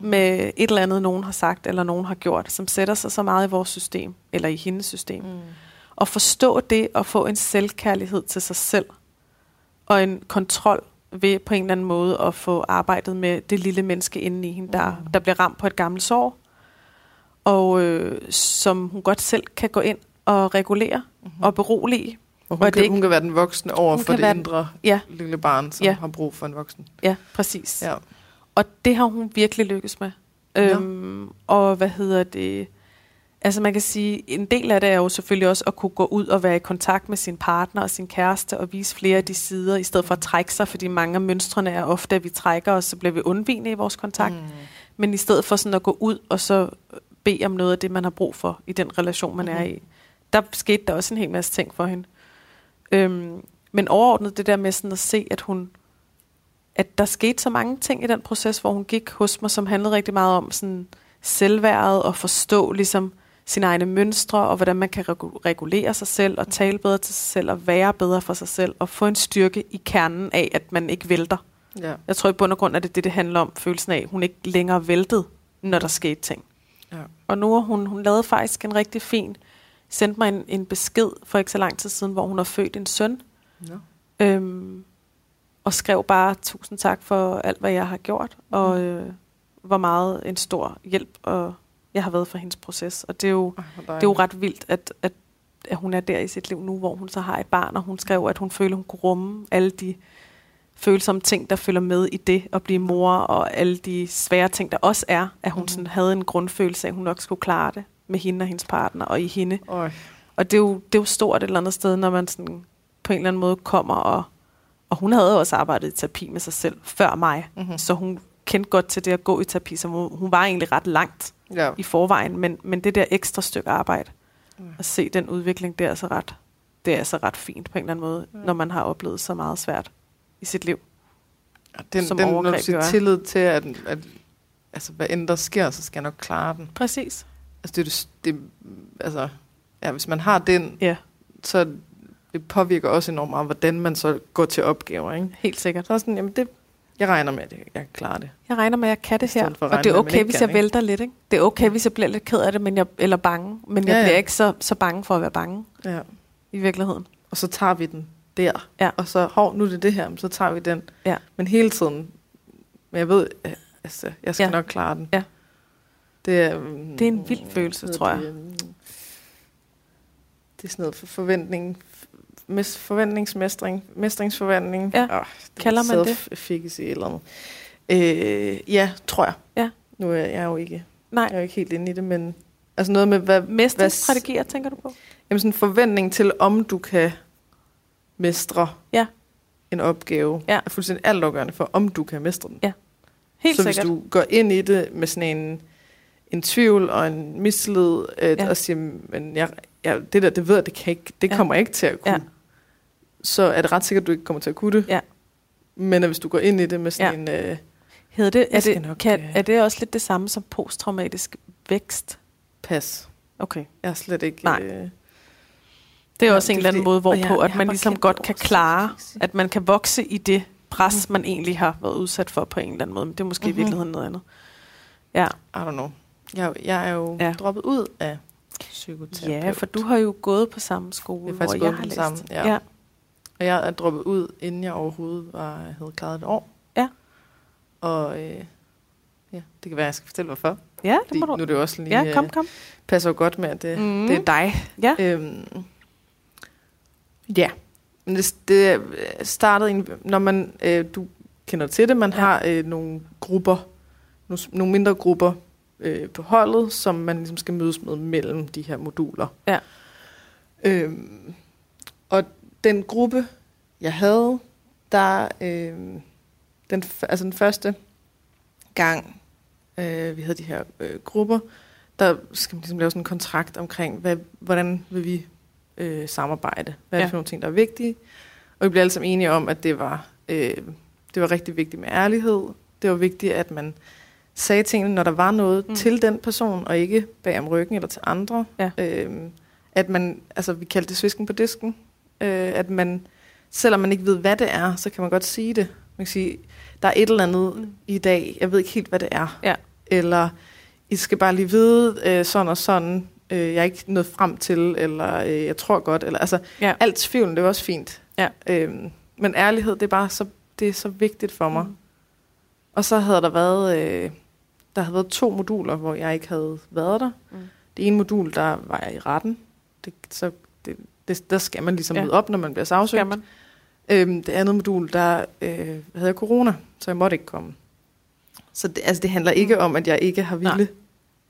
med et eller andet, nogen har sagt, eller nogen har gjort, som sætter sig så meget i vores system, eller i hendes system, Mm. og forstå det og få en selvkærlighed til sig selv, og en kontrol ved på en eller anden måde at få arbejdet med det lille menneske inde i hende, der, Mm. der bliver ramt på et gammelt sår, og øh, som hun godt selv kan gå ind og regulere Mm-hmm. og berolige. Og og hun, det kan, ikke- hun kan være den voksne over for det være den- indre Ja, lille barn, som Ja. har brug for en voksen. ja, præcis. Ja. Og det har hun virkelig lykkes med. Nå. Øhm, og hvad hedder det? Altså man kan sige, en del af det er jo selvfølgelig også at kunne gå ud og være i kontakt med sin partner og sin kæreste og vise flere af de sider, i stedet for at trække sig, fordi mange af mønstrene er ofte, at vi trækker os, så bliver vi undvigende i vores kontakt. Mm. Men i stedet for sådan at gå ud og så bede om noget af det, man har brug for i den relation, man mm. er Mhm. i. Der skete der også en hel masse ting for hende. Øhm, men overordnet det der med sådan at se, at hun at der skete så mange ting i den proces, hvor hun gik hos mig, som handlede rigtig meget om sådan selvværdet og forstå ligesom sine egne mønstre, og hvordan man kan regu- regulere sig selv, og tale bedre til sig selv, og være bedre for sig selv, og få en styrke i kernen af, at man ikke vælter. Ja. Jeg tror i bund og grund, at det er det, det handler om, følelsen af, at hun ikke længere væltede, når der skete ting. Ja. Og nu hun, hun lavede faktisk en rigtig fin, sendte mig en, en besked for ikke så lang tid siden, hvor hun har født en søn, Ja. øhm, skrev bare tusind tak for alt, hvad jeg har gjort, og Mm. øh, hvor meget en stor hjælp, og jeg har været for hendes proces. Og det er jo, det er jo ret vildt, at, at, at hun er der i sit liv nu, hvor hun så har et barn, og hun skrev, at hun føler, hun kunne rumme alle de følsomme ting, der følger med i det at blive mor, og alle de svære ting, der også er, at hun Mhm. sådan havde en grundfølelse af, at hun nok skulle klare det med hende og hendes partner, og i hende. Øj. Og det er, jo, det er jo stort et eller andet sted, når man sådan på en eller anden måde kommer og... Og hun havde også arbejdet i terapi med sig selv før mig, Mhm. så hun kendte godt til det at gå i terapi, så hun, hun var egentlig ret langt Ja. i forvejen, men, men det der ekstra stykke arbejde, Ja. at se den udvikling, det er altså ret, det er altså ret fint på en eller anden måde, Ja. når man har oplevet så meget svært i sit liv. Den, som den når du siger er. tillid til, at, at altså, hvad end der sker, så skal jeg nok klare den. Præcis. Altså, det, det, det, altså, ja, hvis man har den, Ja, så det påvirker også enormt meget, hvordan man så går til opgaver. Ikke? helt sikkert. Så sådan, jamen det, jeg regner med, at jeg kan klare det. Jeg regner med, at jeg kan det her, og det er med, okay, ikke hvis kan, jeg ikke? vælter lidt. Ikke? Det er okay, hvis jeg bliver lidt ked af det, men jeg, eller bange, men jeg Ja, ja. bliver ikke så, så bange for at være bange Ja. i virkeligheden. Og så tager vi den der. Ja. Og så, hov, nu er det det her, så tager vi den. Ja. Men hele tiden, men jeg ved, øh, altså, jeg skal Ja. nok klare den. Ja. Det er, mm, Det er en vild følelse, tror hedder Det, mm, det er sådan noget for forventning, mes, forventningsmestring, mestringsforventning. Ja. Oh, Kalder man det? Self-efficacy eller noget. Øh, ja, tror jeg. Ja. Nu er jeg jo ikke, Nej, jeg er jo ikke helt inde i det, men altså noget med, hvad, mestringsstrategier, tænker du på? Jamen sådan en forventning til, om du kan mestre Ja. en opgave, Ja. er fuldstændig altafgørende for, om du kan mestre den. Ja, Helt så sikkert. hvis du går ind i det med sådan en, en tvivl og en mistillid, øh, Ja. og siger, men jeg, jeg, det der, det ved jeg, det, kan ikke, det Ja. kommer jeg ikke til at kunne, Ja. Så er det ret sikkert, at du ikke kommer til at kunne det. Ja. Men at hvis du går ind i det med sådan en... Øh, Hedder det, er, det, nok, kan, øh, er det også lidt det samme som posttraumatisk vækst? pas. Okay. Jeg er slet ikke... Nej. Øh, Det er Ja, også en er eller anden måde, hvorpå jeg- jeg at man ligesom godt kan klare, at man kan vokse i det pres, man egentlig har været udsat for på en eller anden måde. Men det er måske i Mhm. virkeligheden noget andet. Ja. I don't know. Jeg, er jo- jeg er jo Ja. ja. droppet ud af psykoterapeut. ja, for du har jo gået på samme skole, Jeg hvor jeg har læst. samme, ja. ja. Og jeg er droppet ud, inden jeg overhovedet var, havde klaret et år. Ja. Og øh, ja, det kan være, jeg skal fortælle, hvorfor. Ja, det må du. nu er det jo også lige, Ja, kom, øh, kom. passer jo godt med, at det, mm. det er dig. Ja. Øhm, ja, men det, det startede, en, når man, øh, du kender til det, man Ja. har øh, nogle grupper, nogle, nogle mindre grupper øh, på holdet, som man ligesom skal mødes med mellem de her moduler. Ja. Øhm, og den gruppe, jeg havde, der, øh, den, altså den første gang, øh, vi havde de her øh, grupper, der skal man ligesom lave sådan en kontrakt omkring, hvad, hvordan vil vi øh, samarbejde? Hvad er Ja. det for nogle ting, der er vigtige? Og vi blev alle sammen enige om, at det var, øh, det var rigtig vigtigt med ærlighed. Det var vigtigt, at man sagde tingene, når der var noget mm. til den person, og ikke bag om ryggen eller til andre. Ja. Øh, at man, altså vi kaldte det svisken på disken, øh, at man, selvom man ikke ved, hvad det er, så kan man godt sige det. Man kan sige, der er et eller andet Mm. i dag, jeg ved ikke helt, hvad det er. Ja. Eller, I skal bare lige vide øh, sådan og sådan, øh, jeg er ikke nået frem til, eller øh, jeg tror godt, eller altså, Ja. alt tvivlen, det er også fint. Ja. Øhm, men ærlighed, det er bare så, det er så vigtigt for mig. Mm. Og så havde der været, øh, der havde været to moduler, hvor jeg ikke havde været der. Mm. Det ene modul, der var jeg i retten. Det, så det, det, der skal man ligesom Ja. ja. møde op, når man bliver sagsøgt. Skal man? Øhm, det andet modul, der øh, havde corona, så jeg måtte ikke komme. Så det, altså, det handler ikke Mm. om, at jeg ikke har ville. Nej.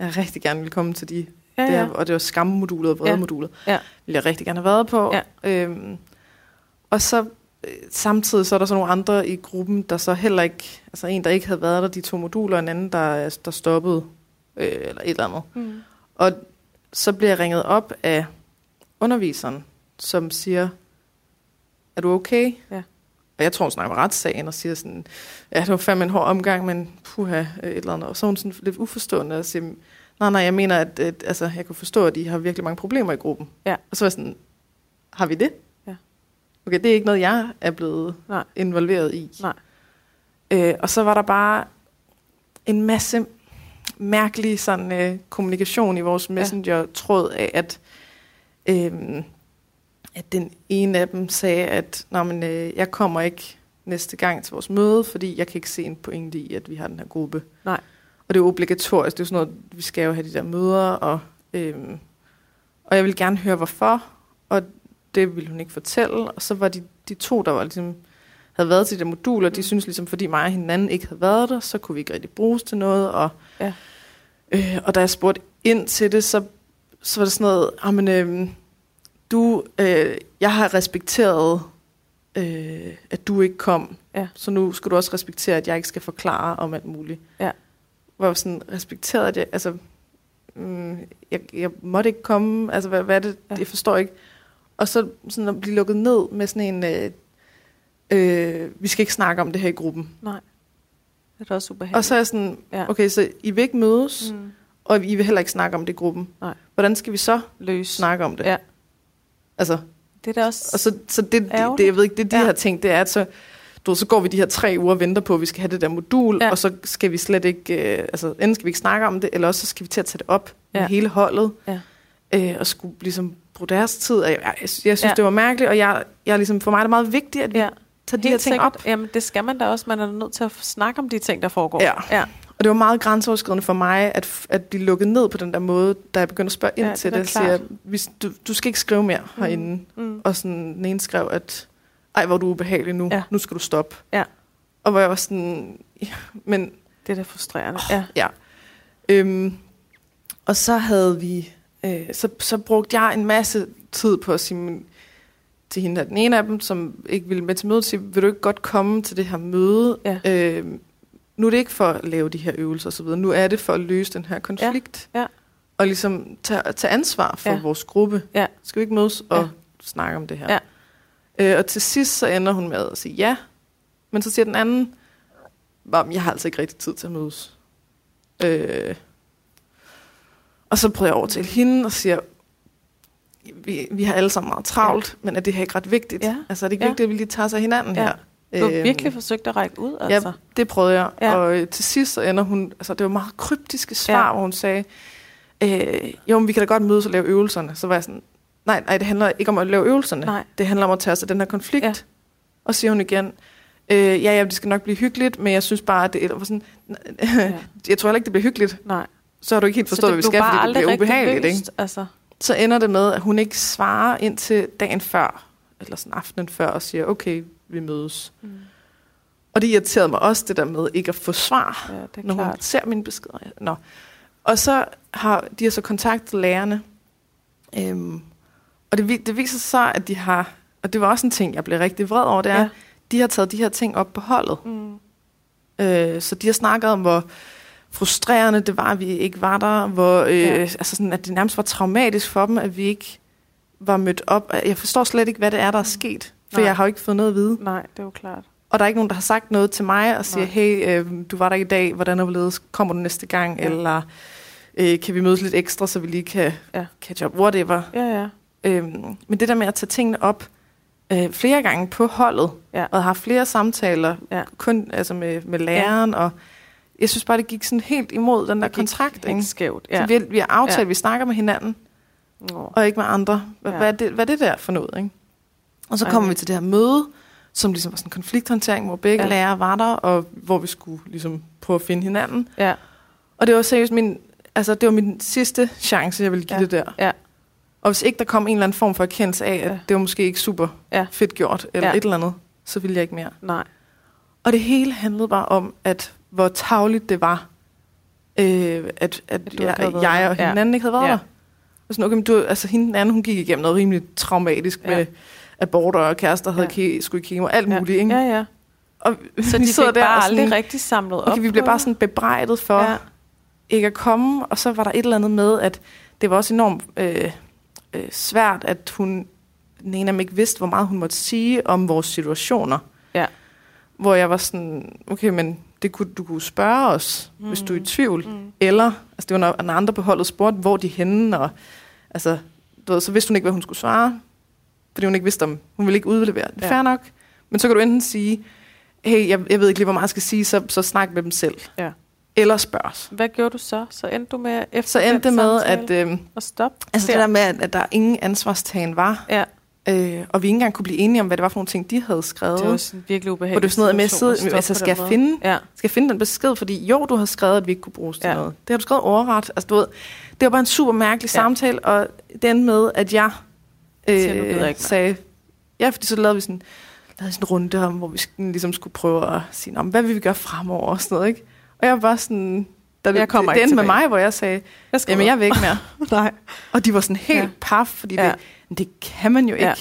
Jeg rigtig gerne ville komme til de Ja, det ja. her, og det var skammodulet og vredemodulet. Ja. Ville jeg rigtig gerne have været på. Ja. Øhm, og så øh, samtidig så er der så nogle andre i gruppen, der så heller ikke, altså en, der ikke havde været der, de to moduler, og en anden, der, der stoppede, øh, eller et eller andet. Mm. Og så bliver jeg ringet op af underviseren, som siger, er du okay? Ja. Og jeg tror, hun snakker med retssagen og siger sådan, ja, det var fandme en hård omgang, men puha, øh, et eller andet. Og så er hun sådan lidt uforstående og siger, nej, nej, jeg mener, at, at altså, jeg kan forstå, at I har virkelig mange problemer i gruppen. Ja. Og så var jeg sådan, har vi det? Ja. Okay, det er ikke noget, jeg er blevet Nej. involveret i. Nej. Øh, og så var der bare en masse mærkelig sådan, øh, kommunikation i vores messenger-tråd af, at, øh, at den ene af dem sagde, at Nå, men, øh, jeg kommer ikke næste gang til vores møde, fordi jeg kan ikke se en pointe i, at vi har den her gruppe. Nej. Og det er obligatorisk. Det er jo sådan noget, vi skal jo have de der møder, og, øh, og jeg vil gerne høre, hvorfor. Og det ville hun ikke fortælle. Og så var de, de to, der var ligesom, havde været til de der moduler, de synes ligesom, fordi mig og hinanden ikke havde været der, så kunne vi ikke rigtig bruges til noget. Og, Ja. øh, og da jeg spurgte ind til det, så, så var det sådan noget, jamen, øh, du, øh, jeg har respekteret øh, at du ikke kom. Ja. Så nu skal du også respektere, at jeg ikke skal forklare om alt muligt. Ja. Hvor sådan, respekterede at jeg, altså, mm, jeg, jeg måtte ikke komme, altså hvad, hvad er det, Ja. jeg forstår ikke. Og så sådan at blive lukket ned med sådan en, øh, øh, vi skal ikke snakke om det her i gruppen. Nej. Det er også ubehageligt. Og så er jeg sådan, Ja. okay, så I vil ikke mødes, mm. og I vil heller ikke snakke om det i gruppen. Nej. Hvordan skal vi så løs. snakke om det? Ja. Altså, Det er da også... og så, så det, det, det, jeg ved ikke, det de Ja. her ting, det er, at så, du, så går vi de her tre uger og venter på, at vi skal have det der modul, Ja. og så skal vi slet ikke, øh, altså enten skal vi ikke snakke om det, eller også så skal vi til at tage det op ja. Med hele holdet, Ja. øh, og skulle ligesom bruge deres tid. Og jeg, jeg, jeg synes, Ja. det var mærkeligt, og jeg, jeg ligesom, for mig er det meget vigtigt, at vi ja. tager de Helt her ting sikkert. op. Jamen, det skal man da også. Man er nødt til at snakke om de ting, der foregår. Ja. ja. Og det var meget grænseoverskridende for mig, at, at blive lukket ned på den der måde, da jeg begyndte at spørge ind Ja, det til da det. Siger, hvis, du, du skal ikke skrive mere Mm. herinde. Mm. Og sådan, den ene skrev, at ej, hvor er du ubehagelig nu. Ja. Nu skal du stoppe. Ja. Og hvor jeg var sådan, ja, men Det er da frustrerende. Ja. ja. Øhm, og så havde vi, øh, så, så brugte jeg en masse tid på at sige men, til hende, at den ene af dem, som ikke ville med til mødet, sige, vil du ikke godt komme til det her møde? Ja. Øhm, nu er det ikke for at lave de her øvelser osv., nu er det for at løse den her konflikt. Ja. Og ligesom tage, tage ansvar for Ja. vores gruppe. Ja. Skal vi ikke mødes og Ja. snakke om det her? Ja. Øh, og til sidst så ender hun med at sige ja. Men så siger den anden, "Nå, jeg har altså ikke rigtig tid til at mødes. Øh, og så prøver jeg over til hende og siger, vi, vi har alle sammen meget travlt, ja. men er det her ikke ret vigtigt? Ja. Altså er det ikke Ja. vigtigt, at vi lige tager sig hinanden Ja. her? Du har Øhm, virkelig forsøgt at række ud, altså. Ja, det prøvede jeg. Ja. Og øh, til sidst så ender hun, altså det var meget kryptiske svar, Ja. hvor hun sagde, øh, jo, men vi kan da godt mødes og lave øvelserne. Så var jeg sådan, nej, nej, det handler ikke om at lave øvelserne. Nej. Det handler om at tage af den her konflikt. Ja. Og siger hun igen, øh, ja, ja, det skal nok blive hyggeligt, men jeg synes bare, at det var sådan, Ja. jeg tror heller ikke, det bliver hyggeligt. Nej. Så har du ikke helt forstået, hvad vi skal, fordi det bliver ubehageligt. Ikke? løst, Altså. Så ender det med, at hun ikke svarer ind til dagen før, eller sådan aftenen før, og siger, okay, vi mødes. Mm. Og det irriterede mig også, det der med ikke at få svar Ja, det er når hun klart. ser mine beskeder. Nå. Og så har de har så kontaktet lærerne. Øhm, og det, det viser sig så, at de har, og det var også en ting, jeg blev rigtig vred over, det er, Ja. de har taget de her ting op på holdet. Mm. Øh, så de har snakket om, hvor frustrerende det var, at vi ikke var der, hvor øh, Ja. ja. altså sådan, at det nærmest var traumatisk for dem, at vi ikke var mødt op. Jeg forstår slet ikke, hvad det er, der er sket, for Nej. jeg har jo ikke fået noget at vide. Nej, det er jo klart. Og der er ikke nogen, der har sagt noget til mig og siger, Nej. hey, øh, du var der i dag, hvordan er hvorledes, kommer du næste gang, Ja. ja. eller øh, kan vi mødes lidt ekstra, så vi lige kan Ja. ja. catch up, whatever. Ja, ja. Øhm, men det der med at tage tingene op øh, flere gange på holdet, Ja. og have flere samtaler, Ja. kun altså med, med læreren, og jeg synes bare, det gik sådan helt imod den der Det kontrakt. helt Ikke? skævt. Ja. Ja. Så vi, vi har aftalt, Ja. vi snakker med hinanden, Nå. og ikke med andre. Hvad, Ja. ja. hvad, er, det, hvad er det der for noget? Ikke? Og så Ej. kommer vi til det her møde, som ligesom var sådan en konflikthåndtering, hvor begge Ja. lærere var der, og hvor vi skulle ligesom prøve at finde hinanden. Ja, Og det var seriøst min, altså det var min sidste chance, jeg ville give Ja. det der. ja, Og hvis ikke der kom en eller anden form for erkendelse af, at Ja. det var måske ikke super Ja. fedt gjort, eller Ja. et eller andet, så ville jeg ikke mere. nej. Og det hele handlede bare om, at hvor tavligt det var, øh, at, at, At jeg, jeg og der. Ja. hinanden ikke havde været Ja. der. Og sådan, okay, men du, altså hende den anden, hun gik igennem noget rimelig traumatisk ja. med aborter og kærester, havde Ja. skulle kigge og alt Ja. muligt. Ikke? Ja, ja. Og Så vi de sidder der bare og aldrig sådan, rigtig samlet op okay, vi blev bare sådan bebrejdet for Ja. ja. ikke at komme, og så var der et eller andet med, at det var også enormt øh, øh, svært, at hun, den ene af dem ikke vidste, hvor meget hun måtte sige om vores situationer. Ja. Hvor jeg var sådan, okay, men det kunne, du kunne spørge os, mm. hvis du er i tvivl. Mm. Eller, altså det var når, når andre på holdet spurgte, hvor de er henne, og altså, du ved, så vidste hun ikke, hvad hun skulle svare, fordi hun ikke vidste om, hun ville ikke udlevere det. Ja. Fair nok. Men så kan du enten sige, hey, jeg, jeg ved ikke lige, hvor meget jeg skal sige, så, så snak med dem selv. Ja. Eller spørg os. Hvad gjorde du så? Så endte du med efter Så endte det med, at, øh, stoppe? altså det der med, at, at der ingen ansvarstagen var, Ja, øh, og vi ikke engang kunne blive enige om, hvad det var for nogle ting, de havde skrevet. det var sådan virkelig Hvor ubehageligt. det er sådan noget med at sidde, altså skal jeg finde, Ja, skal jeg finde den besked, fordi jo, du har skrevet, at vi ikke kunne bruges til Ja. noget. Det har du skrevet overret. Altså, du ved, det var bare en super mærkelig ja. samtale, og den med, at jeg Ikke øh, mere. sagde, ja, fordi så lavede vi sådan, lavede sådan en runde om, hvor vi sådan, ligesom skulle prøve at sige, "Nå, hvad vil vi gøre fremover og sådan noget, ikke? Og jeg var bare sådan, da det, Jeg kommer det, ikke det endte med mig, hvor jeg sagde, jeg skal jamen jeg vil ikke mere. Nej. Og de var sådan helt Ja. paf, fordi Ja. det, det kan man jo ikke. Ja.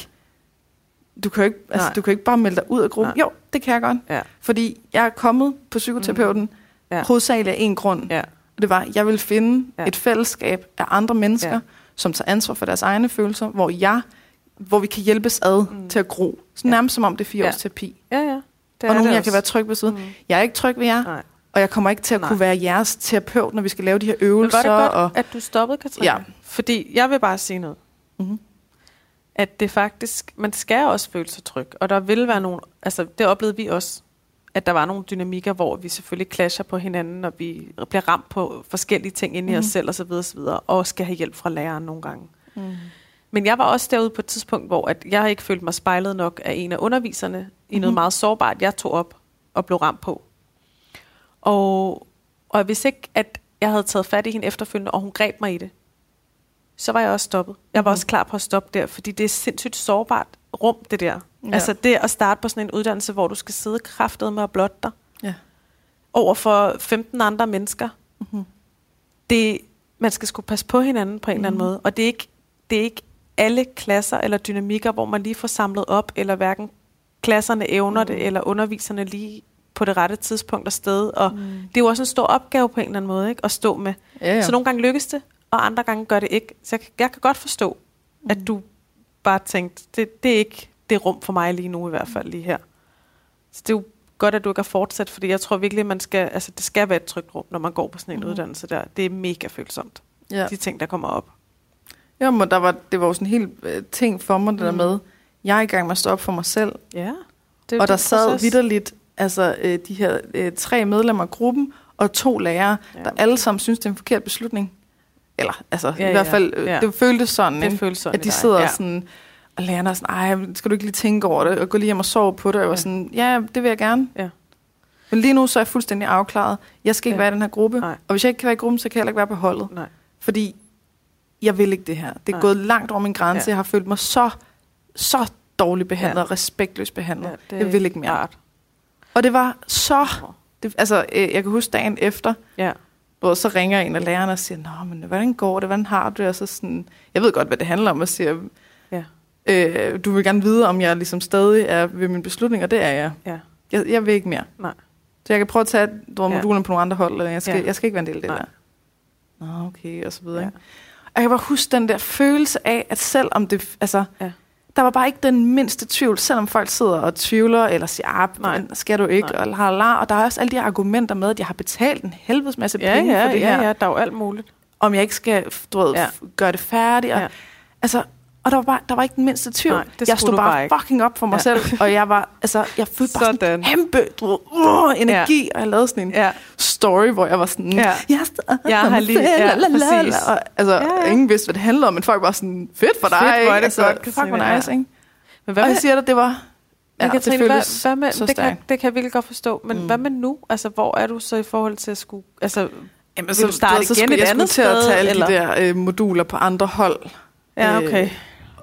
Du kan jo ikke, altså, Nej. du kan jo ikke bare melde dig ud af gruppen. Nej. Jo, det kan jeg godt. Ja. Fordi jeg er kommet på psykoterapeuten mm. Ja. hovedsageligt af en grund. Ja. Og det var, at jeg vil finde ja. et fællesskab af andre mennesker, Ja. Som tager ansvar for deres egne følelser, hvor jeg hvor vi kan hjælpes ad Mm. til at gro. Så Ja. nærmest som om det er fire Ja. års terapi. Ja, ja. Det og er nogen, det jeg også. kan være tryg ved siden. Mm. Jeg er ikke tryg ved jer, Nej. og jeg kommer ikke til at Nej. kunne være jeres terapeut, når vi skal lave de her Men øvelser. var det godt, og, at du stoppede, Katrine? Ja. Fordi jeg vil bare sige noget. Mhm. At det faktisk, man skal også føle sig tryg. Og der vil være nogle, altså det oplevede vi også, at der var nogle dynamikker, hvor vi selvfølgelig clasher på hinanden, og vi bliver ramt på forskellige ting inde i os Mhm. selv, og så videre, og så videre, og skal have hjælp fra læreren nogle gange. mm. Men jeg var også derude på et tidspunkt, hvor at jeg ikke følte mig spejlet nok af en af underviserne i noget Mhm. meget sårbart, jeg tog op og blev ramt på. Og, og hvis ikke, at jeg havde taget fat i hende efterfølgende, og hun greb mig i det, så var jeg også stoppet. Jeg var Mhm. også klar på at stoppe der, fordi det er sindssygt sårbart rum, det der. Ja. Altså det at starte på sådan en uddannelse, hvor du skal sidde kraftet med at blotte dig Ja. over for 15 andre mennesker. Mhm. Det, man skal sgu passe på hinanden på en eller anden Mhm. måde. Og det er, ikke, det er ikke alle klasser eller dynamikker, hvor man lige får samlet op, eller hverken klasserne evner det, Mhm. eller underviserne lige på det rette tidspunkt og sted. Og Mm. det er jo også en stor opgave på en eller anden måde, ikke? At stå med. Ja, ja. Så nogle gange lykkes det, og andre gange gør det ikke. Så jeg, jeg kan godt forstå, at Mm. du bare tænkte, det, det er ikke det rum for mig lige nu i hvert fald lige her. Så det er jo godt, at du ikke har fortsat, fordi jeg tror virkelig, at man skal, altså, det skal være et trygt rum, når man går på sådan en Mhm. mm. uddannelse der. Det er mega følsomt, ja. de ting, der kommer op. Ja, men der var, det var jo sådan en helt øh, ting for mig, det der Mm. med, jeg er i gang med at stå op for mig selv, Ja. Det og der sad proces. vidderligt altså, øh, de her øh, tre medlemmer af gruppen, og to lærere, ja. der alle sammen synes, det er en forkert beslutning. Eller, altså, Ja, i ja, hvert fald, øh, ja. det føltes sådan, Det føles sådan at de sidder ja. sådan, og læreren er sådan, ej, skal du ikke lige tænke over det, og gå lige hjem og sove på det, og jeg var Ja. sådan, ja, det vil jeg gerne. Ja. Men lige nu så er jeg fuldstændig afklaret. Jeg skal ikke Ja. være i den her gruppe, Nej. og hvis jeg ikke kan være i gruppen, så kan jeg heller ikke være på holdet. Nej. Fordi jeg vil ikke det her. Det er Nej. gået langt over min grænse. Ja. Jeg har følt mig så, så dårligt behandlet, Ja. respektløst behandlet. Ja, det jeg vil ikke mere. Rart. Og det var så... Det, altså, øh, jeg kan huske dagen efter, Ja. Hvor så ringer en af lærerne og siger, Nå, men hvordan går det? Hvordan har du det? Og så sådan, jeg ved godt, hvad det handler om, og siger, Ja. øh, du vil gerne vide, om jeg ligesom stadig er ved min beslutning, og det er jeg. Ja. Jeg, jeg vil ikke mere. Nej. Så jeg kan prøve at tage du Ja. modulerne på nogle andre hold, eller jeg skal, Ja. jeg skal ikke være en del af det Nej. der. Nå, okay, og så videre. Ja. Ja. Og jeg kan bare huske den der følelse af, at selvom det, altså, Ja. Der var bare ikke den mindste tvivl, selvom folk sidder og tvivler, eller siger, ah, Nej. skal du ikke, Nej. og, la, la, og der er også alle de argumenter med, at jeg har betalt en helvedes masse Ja, penge ja, for det ja, her, ja, der er jo alt muligt. om jeg ikke skal du ved, Ja. gøre det færdigt. Og, ja. Altså, og der var, bare, der var ikke den mindste tvivl. Nej, jeg stod bare, bare fucking op for mig Ja. ja. selv, og jeg var, altså, jeg følte bare sådan kæmpe du ved, uh, energi, ja. og jeg lavede sådan en Ja. story, hvor jeg var sådan, Ja. jeg, står Jeg har lige- ja, præcis. Og, altså, Ja, ja, ja. ja. ingen vidste, hvad det handlede om, men folk var sådan, fedt for dig, Fedt, hvor er det altså, godt, fuck, hvor ja. nice, ikke? Men hvad Og jeg siger dig, det var, ja, ja, Katrine, det hvad, føltes hvad med, så det, kan, det kan jeg virkelig godt forstå, men mm. Hvad med nu? Altså, hvor er du så i forhold til at skulle... Altså, Jamen, Vil du starte så igen et jeg skulle andet til at sted, tage alle de der øh, moduler på andre hold. ja, okay.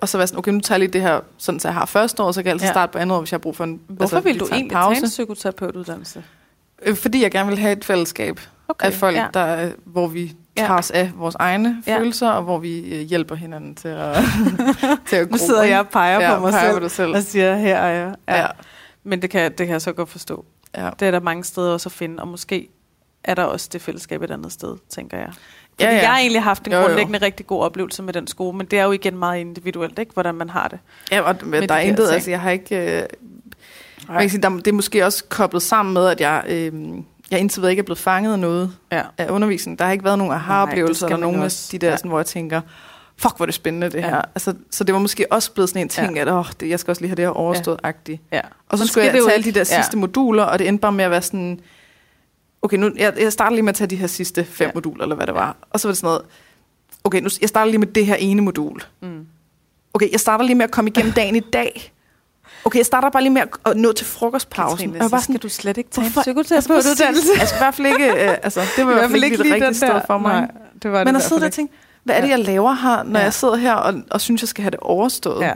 Og så var jeg sådan, okay, nu tager jeg lige det her, sådan så jeg har første år, så kan jeg altid Ja. ja. starte på andet år, hvis jeg har brug for en Hvorfor vil lige du egentlig tage en pause. psykoterapeutuddannelse? Øh, Fordi jeg gerne vil have et fællesskab Okay, af folk, ja. ja. der, hvor vi Ja. tager os af vores egne Ja. ja. følelser, og hvor vi øh, hjælper hinanden til at, til at Nu gro, sidder ikke? jeg og peger ja, på mig peger selv På selv. og siger, her er jeg. Ja. Ja. ja. Men det kan, det kan jeg så godt forstå. Ja. Det er der mange steder også at finde, og måske er der også det fællesskab et andet sted, tænker jeg. Fordi Ja, ja. jeg har egentlig haft en Jo, jo. grundlæggende rigtig god oplevelse med den skole, men det er jo igen meget individuelt, ikke, hvordan man har det. Ja, og Med der de er intet, altså jeg har ikke... Øh, man kan sige, der, det er måske også koblet sammen med, at jeg, øh, jeg indtil videre ikke er blevet fanget af noget Ja. af undervisningen. Der har ikke været nogen aha-oplevelser, eller nogen af de der, Ja. sådan, hvor jeg tænker, fuck, hvor er det spændende det Ja. her. Altså, så det var måske også blevet sådan en ting, Ja. at åh, det, jeg skal også lige have det her overstået-agtigt. ja. Og så Man skulle jeg jo tage alle de der sidste Ja. moduler, og det endte bare med at være sådan, okay, nu, jeg, jeg starter lige med at tage de her sidste fem Ja. moduler, eller hvad det var. Og så var det sådan noget, okay, nu, jeg starter lige med det her ene modul. Mm. Okay, jeg starter lige med at komme igennem dagen i dag. Okay, jeg starter bare lige med at, nå til frokostpausen. Katrine, og jeg var så bare skal du slet ikke tage en psykoterapeutuddannelse. Jeg skal i hvert fald ikke, øh, altså, det var i hvert fald ikke det rigtige for mig. Nej, det var det Men at sidde der og tænke, hvad er det, jeg laver her, når Ja. jeg sidder her og, og synes, jeg skal have det overstået? Ja,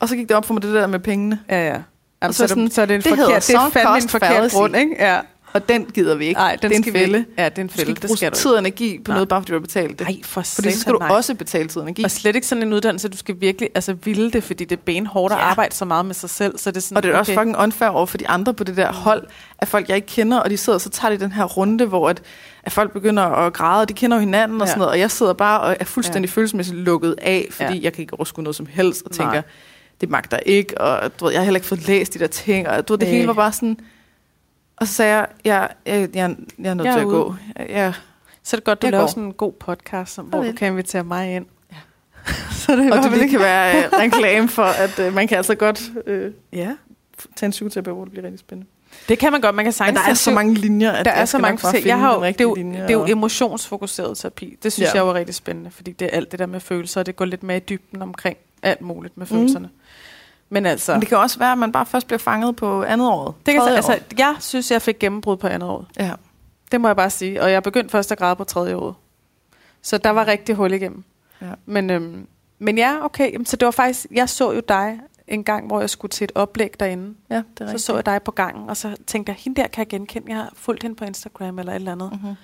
Og så gik det op for mig det der med pengene. ja, ja. Jamen, så så, er sådan, så er det en det forkert, det er fandme en forkert grund, ikke? Ja. Og den gider vi ikke. Nej, den det er en skal vi fælde. ikke. Ja, det er en Du skal fælde. ikke bruge tid og energi på Nej. noget, bare fordi du har betalt det. Nej, for fordi så skal du nej. også betale tid og energi. Og slet ikke sådan en uddannelse, du skal virkelig altså, ville det, fordi det er benhårdt at Ja. arbejde så meget med sig selv. Så det er sådan, Og det er også okay. fucking unfair over for de andre på det der hold af folk, jeg ikke kender, og de sidder, så tager de den her runde, hvor at, at folk begynder at græde, og de kender jo hinanden og Ja. sådan noget, og jeg sidder bare og er fuldstændig Ja. følelsesmæssigt lukket af, fordi Ja. jeg kan ikke overskue noget som helst, og Nej. tænker, det magter ikke, og du ved, jeg har heller ikke fået læst de der ting, og du ved, det Nej. hele var bare sådan... Og så sagde jeg, jeg, jeg, jeg, jeg er nødt Jeg er til at ude. gå. Jeg, jeg, Så er det godt, du Jeg laver går. sådan en god podcast, som, hvor det. du kan invitere mig ind. Ja. så det og det ikke- kan være øh, reklame for, at øh, man kan altså godt øh, Ja, tage en sugeterapeut, hvor det bliver rigtig spændende. det kan man godt. Man kan Men sagtings der er så mange linjer, at der er så mange forskellige. Jeg har jo, det, er jo, det er jo emotionsfokuseret terapi. Det synes Ja. jeg var rigtig spændende, fordi det er alt det der med følelser, og det går lidt mere i dybden omkring alt muligt med Mm. Men altså, Men det kan også være, at man bare først bliver fanget på andet år. det kan, altså, år. jeg synes, jeg fik gennembrud på andet år. Ja. Det må jeg bare sige. Og jeg begyndte først at græde på tredje år. Så der var rigtig hul igennem. Ja. Men, øhm, men ja, okay. Jamen, Så det var faktisk, jeg så jo dig en gang, hvor jeg skulle til et oplæg derinde. ja, det er Så rigtigt. så jeg dig på gangen, og så tænkte jeg, hende der kan jeg genkende. Jeg har fulgt hende på Instagram eller et eller andet. Mm-hmm.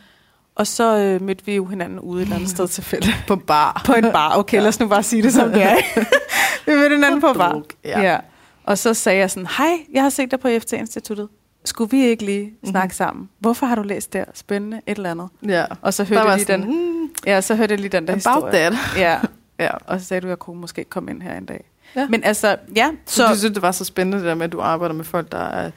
Og så øh, mødte vi jo hinanden ude et eller andet sted tilfældigt. På bar. På en bar. Okay, ja. lad os nu bare sige det som det er. vi mødte hinanden på bar. Druk, Ja. ja. Og så sagde jeg sådan, hej, jeg har set dig på FT-instituttet. Skulle vi ikke lige snakke Mhm. sammen? Hvorfor har du læst der? Spændende, et eller andet. Ja. Og så hørte jeg lige sådan, den, mm, ja, så hørte jeg lige den der about historie. that. Ja, Ja. og så sagde du, at jeg kunne måske komme ind her en dag. Ja. Men altså, ja, Så så, du synes, det var så spændende, det der med, at du arbejder med folk, der er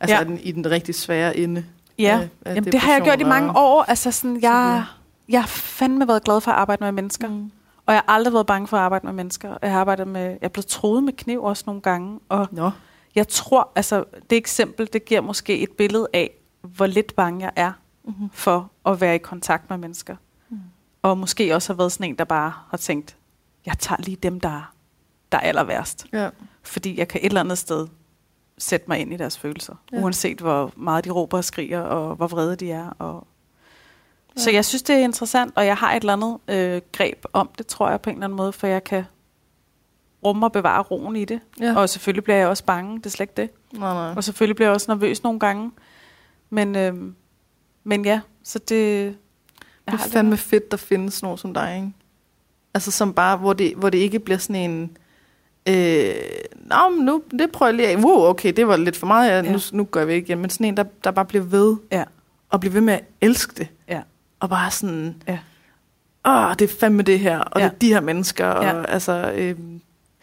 altså, Ja. den, i den rigtig svære ende. Ja. af- af Jamen, det har jeg gjort i mange år. Altså sådan, jeg, jeg har fandme været glad for at arbejde med mennesker. Mm. Og jeg har aldrig været bange for at arbejde med mennesker. Jeg har arbejdet med, jeg er blevet troet med kniv også nogle gange. Og Nå. jeg tror, altså det eksempel, det giver måske et billede af, hvor lidt bange jeg er Mm-hmm. for at være i kontakt med mennesker. Mm. Og måske også har været sådan en, der bare har tænkt, jeg tager lige dem, der, er- der er aller værst. Ja. Fordi jeg kan et eller andet sted sætte mig ind i deres følelser. Ja. Uanset hvor meget de råber og skriger, og hvor vrede de er. Og Ja. Så jeg synes, det er interessant, og jeg har et eller andet øh, greb om det, tror jeg på en eller anden måde, for jeg kan rumme og bevare roen i det. ja. Og selvfølgelig bliver jeg også bange, det er slet ikke det. Nej, nej. Og selvfølgelig bliver jeg også nervøs nogle gange. Men, øhm, men ja, så det... Det er fandme fedt, der findes nogen som dig, ikke? Altså som bare, hvor det, hvor det ikke bliver sådan en... Øh, Nå, men nu, det prøver jeg lige af. Wow, okay, det var lidt for meget. Ja, Ja. nu, nu gør vi ikke igen. Men sådan en, der, der bare bliver ved. Ja. Og bliver ved med at elske det. Ja. Og bare sådan... Ja. Åh, det er fandme det her. Og Ja. det er de her mennesker. Og, Ja. altså, øh,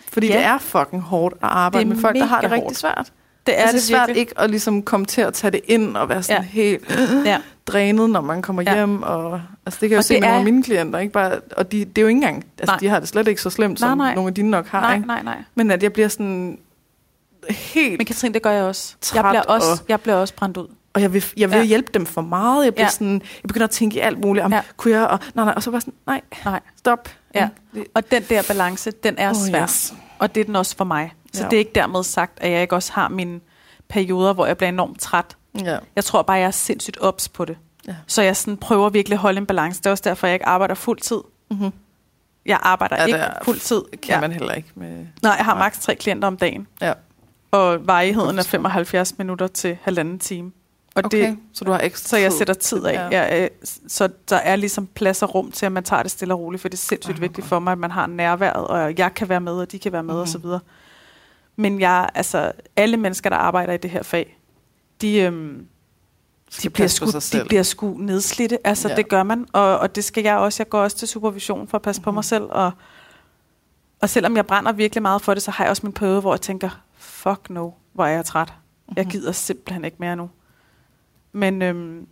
fordi Ja. det er fucking hårdt at arbejde er med folk, der har det rigtig hårdt. svært. Det er altså, det svært virkelig. ikke at ligesom komme til at tage det ind og være sådan Ja. helt Ja. Drænet, når man kommer Ja. hjem. Og, altså, det kan jeg jo Og se med nogle er- af mine klienter. Ikke? Bare, og de, det er jo ikke engang, altså, Nej. de har det slet ikke så slemt, som Nej, nej. nogle af dine nok har. Nej, ikke? nej, nej. Men at jeg bliver sådan helt... Men Katrine, det gør jeg også. Jeg bliver også, og- jeg bliver også brændt ud. Og jeg vil, jeg vil Ja. hjælpe dem for meget. Jeg, bliver Ja. sådan, jeg begynder at tænke i alt muligt om, Ja. kunne jeg... Og, nej, nej, og så var sådan, nej, Nej. stop. Ja. Og den der balance, den er Åh, svær. yes. Og det er den også for mig. Så Ja. det er ikke dermed sagt, at jeg ikke også har mine perioder, hvor jeg bliver enormt træt. Ja. Jeg tror bare, jeg er sindssygt ops på det. Ja. Så jeg sådan prøver virkelig at holde en balance. Det er også derfor, jeg ikke arbejder fuld tid. Mm-hmm. Jeg arbejder Ja, ikke fuld tid. Kan ja. man heller ikke med... Nej, jeg har maks tre klienter om dagen. Ja. Og varigheden er Godt forstå. 75 minutter til halvanden time. Og Okay, det, så du har ekstra så jeg tid. sætter tid af. Ja. Jeg, øh, så der er ligesom plads og rum til, at man tager det stille og roligt, for det er sindssygt Ej, vigtigt hvor for mig, at man har nærværet, og jeg kan være med, og de kan være med, Mhm. mm-hmm. og så videre. Men jeg, altså, alle mennesker, der arbejder i det her fag, de, øhm, de, bliver selv. de bliver sgu nedslidte. Altså, Ja. det gør man, og, og det skal jeg også. Jeg går også til supervision for at passe mm-hmm. på Mhm. mig selv, og, og selvom jeg brænder virkelig meget for det, så har jeg også min periode, hvor jeg tænker, fuck no, hvor er jeg træt. Jeg Mhm. gider simpelthen ikke mere nu. Men, øhm,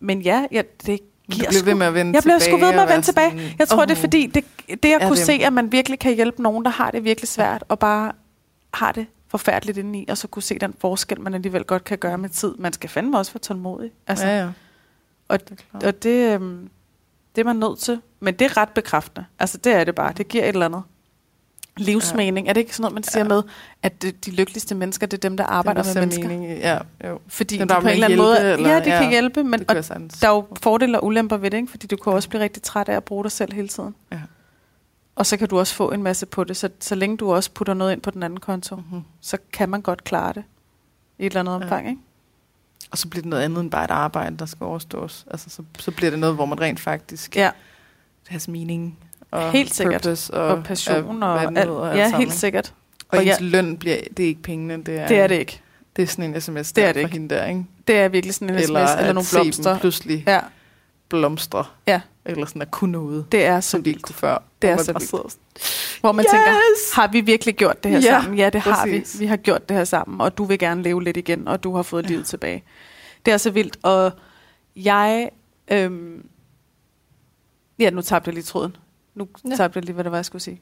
men ja, ja det Du giver bliver ved med at vende jeg bliver tilbage sgu ved med at vende tilbage. sådan, Jeg tror, åh, det er fordi, det, det Er kunne det- se, at man virkelig kan hjælpe nogen, der har det virkelig svært, og bare har det forfærdeligt indeni, og så kunne se den forskel, man alligevel godt kan gøre med tid. Man skal fandme også være tålmodig. Altså, Ja, ja. Og, Det er og det, øhm, det er man nødt til. Men det er ret bekræftende. Altså, det er det bare. Det giver et eller andet. Livsmening. Ja. Er det ikke sådan noget, man siger Ja. med, at de lykkeligste mennesker, det er dem, der arbejder Det med er mennesker? Mening, ja, jo. Fordi Dem, de der på en eller anden måde... eller- ja, de ja, kan hjælpe, men og der er jo fordele og ulemper ved det, ikke? fordi du kan også blive rigtig træt af at bruge dig selv hele tiden. Ja. Og så kan du også få en masse på det. Så, så længe du også putter noget ind på den anden konto, Mhm. så kan man godt klare det i et eller andet Ja. omfang. Ikke? Og så bliver det noget andet end bare et arbejde, der skal overstås. Altså, så, så bliver det noget, hvor man rent faktisk Ja, has mening. Og Helt sikkert. Purpose og, og passion og, det nu alt. Ja, sammen, helt ikke? sikkert. Og, Og ens løn bliver, det er ikke pengene, det er, Det er det ikke. det er sådan en sms Det er det for ikke. hende der, ikke? Det er virkelig sådan en sms Eller, eller, at nogle blomster. pludselig Ja, blomstre. Ja. Eller sådan at kunne noget, det er så som de ikke vildt. kunne før. Det er så vildt. sidder Hvor man yes! tænker, har vi virkelig gjort det her Ja, sammen? Ja, det har vi. præcis. Vi har gjort det her sammen, og du vil gerne leve lidt igen, og du har fået ja. livet tilbage. Det er så vildt, og jeg... Øhm, ja, nu tabte jeg lige tråden. Nu Ja. tabte jeg lige, hvad det var, jeg skulle sige.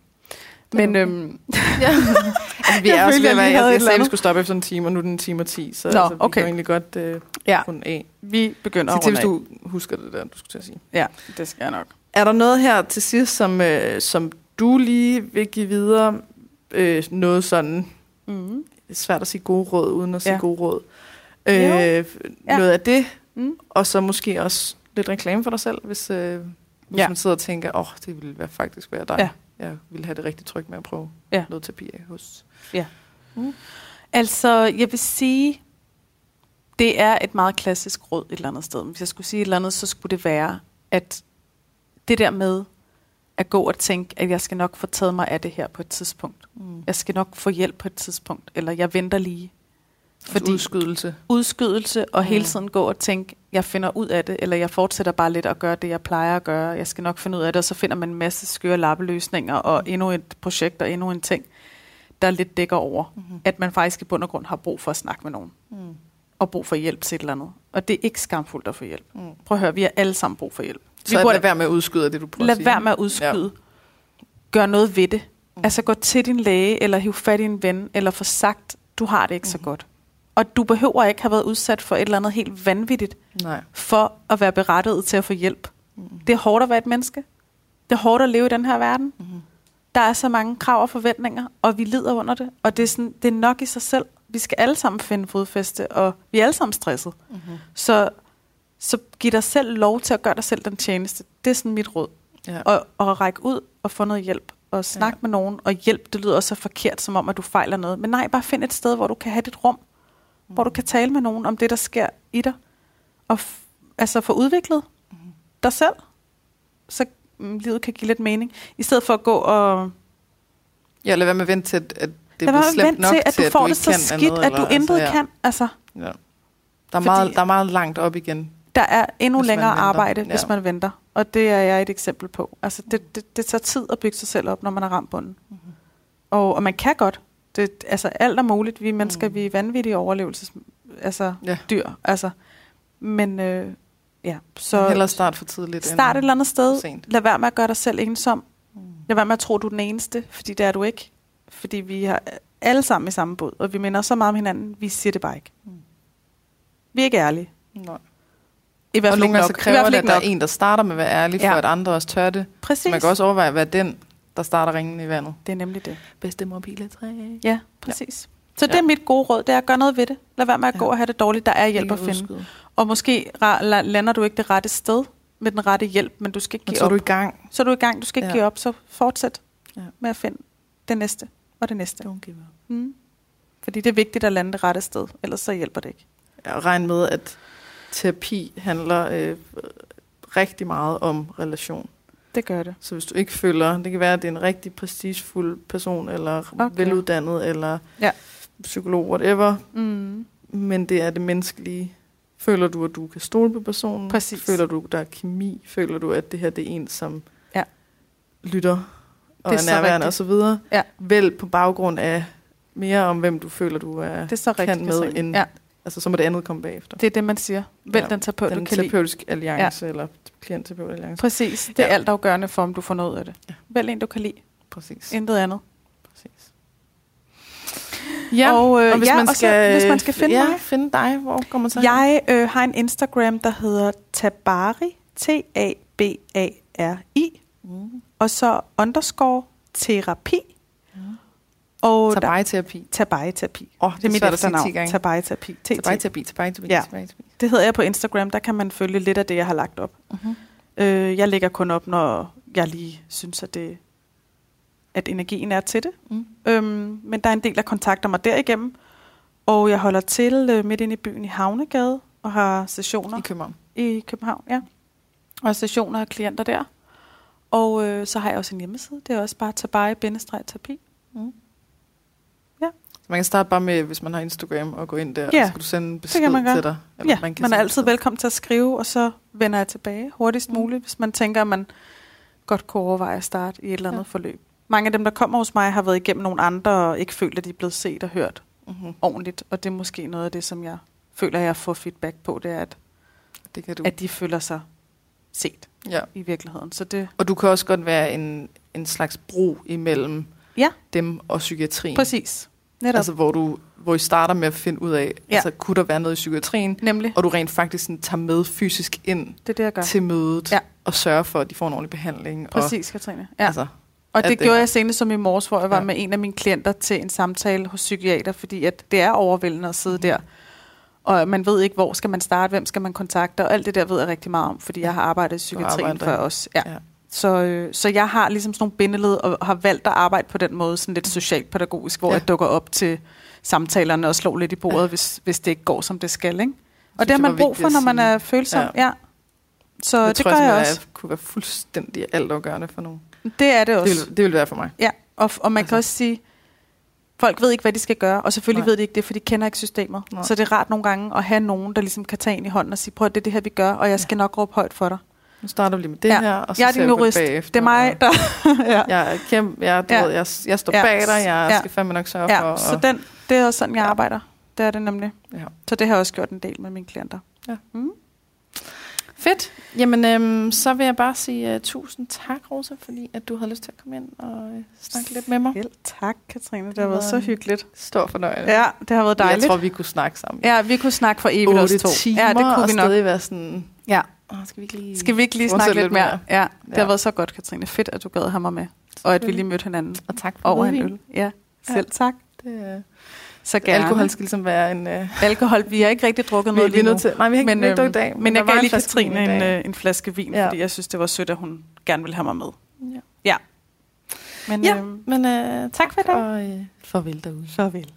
Men okay. øhm, Ja. altså, vi Jeg er også følte, ved at jeg være, jeg, jeg sagde, at vi skulle stoppe efter en time, og nu er det en time og ti, så Nå, altså, vi okay. kan egentlig godt uh, ja, runde af. vi begynder Sig til, hvis du husker det der, du skulle til at sige. Ja, det skal jeg nok. Er der noget her til sidst, som, øh, som du lige vil give videre? Øh, noget sådan, Mm. svært at sige gode råd, uden at sige Ja. gode råd. Øh, Ja. Noget af det, Mm. og så måske også lidt reklame for dig selv, hvis, øh, hvis Ja. man sidder og tænker, åh, oh, det ville være, faktisk være dig. Ja. Jeg ville have det rigtig trygt med at prøve Ja. noget terapi hos. Altså, jeg vil sige, det er et meget klassisk råd et eller andet sted. Hvis jeg skulle sige et eller andet, så skulle det være, at det der med at gå og tænke, at jeg skal nok få taget mig af det her på et tidspunkt. Mm. Jeg skal nok få hjælp på et tidspunkt, eller jeg venter lige. Fordi Fordi udskydelse. udskydelse og Mm. hele tiden gå og tænke, jeg finder ud af det, eller jeg fortsætter bare lidt at gøre det, jeg plejer at gøre. Jeg skal nok finde ud af det, og så finder man en masse skøre lappeløsninger og endnu et projekt og endnu en ting, der lidt dækker over, Mm-hmm. at man faktisk i bund og grund har brug for at snakke med nogen Mm. Og brug for hjælp til et eller andet. Og det er ikke skamfuldt at få hjælp. Mm. Prøv at høre, vi har alle sammen brug for hjælp. Vi Så burde- lad være med at udskyde det, du prøver at Lad sige. være med at udskyde. Ja. Gør noget ved det. Mm. Altså gå til din læge, eller hiv fat i en ven, eller få sagt, du har det ikke mm. så godt. Og du behøver ikke have været udsat for et eller andet helt vanvittigt, Nej. for at være berettiget til at få hjælp. Mm. Det er hårdt at være et menneske. Det er hårdt at leve i den her verden. Mm. Der er så mange krav og forventninger, og vi lider under det. Og det er, sådan, det er nok i sig selv. Vi skal alle sammen finde fodfæste, og vi er alle sammen stresset. Mm. Så, så giv dig selv lov til at gøre dig selv den tjeneste. Det er sådan mit råd. Ja. Og, og række ud og få noget hjælp. Og snakke Ja. med nogen. Og hjælp, det lyder også så forkert, som om, at du fejler noget. Men nej, bare find et sted, hvor du kan have dit rum. Mm. Hvor du kan tale med nogen om det, der sker i dig. Og f- altså få udviklet Mm. dig selv. Så mm, livet kan give lidt mening. I stedet for at gå og... Ja, lad være med at vente til, at det være slemt nok til, at du får det ikke så kan skidt, andet, at du eller- intet altså, ja. kan. Altså, Ja. Der, er meget, der er meget langt op igen. der er endnu længere arbejde, Ja. hvis man venter. Og det er jeg et eksempel på. Altså, det, det, det tager tid at bygge sig selv op, når man har ramt bunden. Mhm. Og, og man kan godt. Det, altså, alt er muligt. Vi mennesker, Mm. vi er vanvittige overlevelses altså, Ja. dyr. Altså, men øh, ja, Så så Hellere start for tidligt. start et eller andet sted. sent. Lad være med at gøre dig selv ensom. Mm. Lad være med at tro, du er den eneste, fordi det er du ikke. Fordi vi har alle sammen i samme båd, og vi minder så meget om hinanden, vi siger det bare ikke. Mm. Vi er ikke ærlige. Nej. I hvert Og fald nogle ikke gange så kræver det, at der er nok. en, der starter med at være ærlig, Ja. for at andre også tør det. Præcis. Man kan også overveje at være den, der starter ringen i vandet. Det er nemlig det. Bedste mobile træ. Ja, præcis. Så det Ja. er mit gode råd, det er at gøre noget ved det. Lad være med at Ja. gå og have det dårligt. Der er hjælp at finde. udskyde. Og måske lander du ikke det rette sted med den rette hjælp, men du skal ikke Men give så er op. du i gang. Så er du i gang. Du skal ikke Ja. give op, så fortsæt Ja. med at finde det næste og det næste. Up. Mm. Fordi det er vigtigt at lande det rette sted, ellers så hjælper det ikke. Jeg regner med, at terapi handler øh, rigtig meget om relation. Det gør det. Så hvis du ikke føler, det kan være, at det er en rigtig prestigefuld person, eller Okay. veluddannet, eller Ja. psykolog, whatever, Mm. men det er det menneskelige. Føler du, at du kan stole på personen? Præcis. Føler du, der er kemi? Føler du, at det her det er en, som Ja. lytter og Det er er, så nærværende og så videre? Ja. Vel på baggrund af mere om, hvem du føler, du er, Det er så kan rigtigt. med, Katrine. end, ja, altså, så må det andet komme bagefter. det er det, man siger. Vælg Ja, den terapeut, Den du kan lide. alliance, ja. eller klientterapeut alliance. Præcis. Det er Ja. altafgørende for, om du får noget af det. Ja. Vælg en, du kan lide. Præcis. Intet andet. Præcis. Ja, Og, øh, og hvis, ja, man og så- skal, hvis man skal finde ja, mig. finde dig, hvor kommer man så? Jeg øh, har en Instagram, der hedder Tabari, T-A-B-A-R-I, Mm. Og så underscore terapi. Mm. Og Tabai-terapi. Tabai-terapi. Åh, Det er mit efternavn. 10 gange. Tabai-terapi. Tabai-terapi, tabai-terapi, Ja. Det hedder jeg på Instagram. Der kan man følge lidt af det, jeg har lagt op. Mhm. Øh, jeg lægger kun op, når jeg lige synes, at, det, at energien er til det. Mm. Øhm, men der er en del, der kontakter mig derigennem. Og jeg holder til øh, midt inde i byen i Havnegade og har sessioner I København. i København, ja. Og sessioner af klienter der. Og øh, så har jeg også en hjemmeside. Det er også bare tabai-terapi. Mm. Så man kan starte bare med, hvis man har Instagram, og gå ind der, Ja, og så kan du sende en besked man gøre. til dig. Eller Ja, man, kan man er altid besked. velkommen til at skrive, og så vender jeg tilbage hurtigst Mm. muligt, hvis man tænker, at man godt kunne overveje at starte i et eller andet Ja. ja. forløb. Mange af dem, der kommer hos mig, har været igennem nogle andre, og ikke følt, at de er blevet set og hørt Mm-hmm. ordentligt. Og det er måske noget af det, som jeg føler, jeg får feedback på, det er, at, Det kan du. at de føler sig set Ja. i virkeligheden. Så det, Og du kan også godt være en, en slags bro imellem Ja. dem og psykiatrien. præcis. Netop. Altså, hvor, du, hvor I starter med at finde ud af, Ja. altså, kunne der være noget i psykiatrien, Nemlig. og du rent faktisk sådan, tager med fysisk ind Det er det, jeg gør. til mødet, Ja. og sørger for, at de får en ordentlig behandling. Præcis, Katrine. Og, Ja. altså, Og det det gjorde jeg senest som i morges, hvor jeg var ja. med en af mine klienter til en samtale hos psykiater, fordi at det er overvældende at sidde der. Og man ved ikke, hvor skal man starte, hvem skal man kontakte, og alt det der ved jeg rigtig meget om, fordi jeg har arbejdet i psykiatrien arbejder før også. Ja. ja. Så, øh, så jeg har ligesom sådan nogle bindeled, og har valgt at arbejde på den måde, sådan lidt socialpædagogisk, hvor Ja. jeg dukker op til samtalerne og slår lidt i bordet, Ja. hvis, hvis det ikke går, som det skal. Ikke? Og Synes det har man brug for, når man er følsom. Ja. Ja. Så jeg det tror gør jeg også. at kunne være fuldstændig altafgørende for nogen. Det er det også. Det vil, det vil være for mig. Ja, og, og man Altså. kan også sige, folk ved ikke, hvad de skal gøre, og selvfølgelig Nej. Ved de ikke det, for de kender ikke systemet. Nej. Så det er rart nogle gange at have nogen, der ligesom kan tage ind i hånden og sige, prøv at det er det her, vi gør, og jeg skal nok råbe højt for dig. Nu starter vi lige med det Ja. her, og så Jeg er din jurist. Det er mig, der... ja. Jeg er kæmpe, jeg, du Ja. ved, jeg, jeg står Ja. bag dig, jeg Ja. skal fandme nok sørge for. ja, så og- den, det er også sådan, jeg Ja. arbejder. Det er det nemlig. Ja. Så det har jeg også gjort en del med mine klienter. Ja. Mm. Fedt. Jamen, øhm, så vil jeg bare sige uh, tusind tak, Rosa, fordi at du havde lyst til at komme ind og uh, snakke lidt med mig. Selv tak, Katrine. Det har været så hyggeligt. Stor fornøjelse. Ja, det har været dejligt. Jeg tror, vi kunne snakke sammen. Ja, vi kunne snakke for evigt os 8 to. timer, ja, det kunne og vi nok. stadig være sådan, Ja. Åh, skal vi ikke lige... Skal vi ikke lige snakke lidt mere? Ja, det Ja. har været så godt, Katrine. Fedt, at du gad mig med. Og at vi lige mødte hinanden Og tak for over en øl. Ja, selv tak. Det, uh, Så gerne. alkohol skal ligesom være en... Uh, Alkohol. Vi har ikke rigtig drukket noget vi lige nu. til... Nej, vi har ikke, Men, ikke øhm, drukket i dag. Men der jeg gav lige Katrine en, øh, en flaske vin, Ja. fordi jeg synes, det var sødt, at hun gerne ville have mig med. Ja. Ja. Men Ja, øhm, men uh, tak, for i dag. og uh, farvel derude. farvel.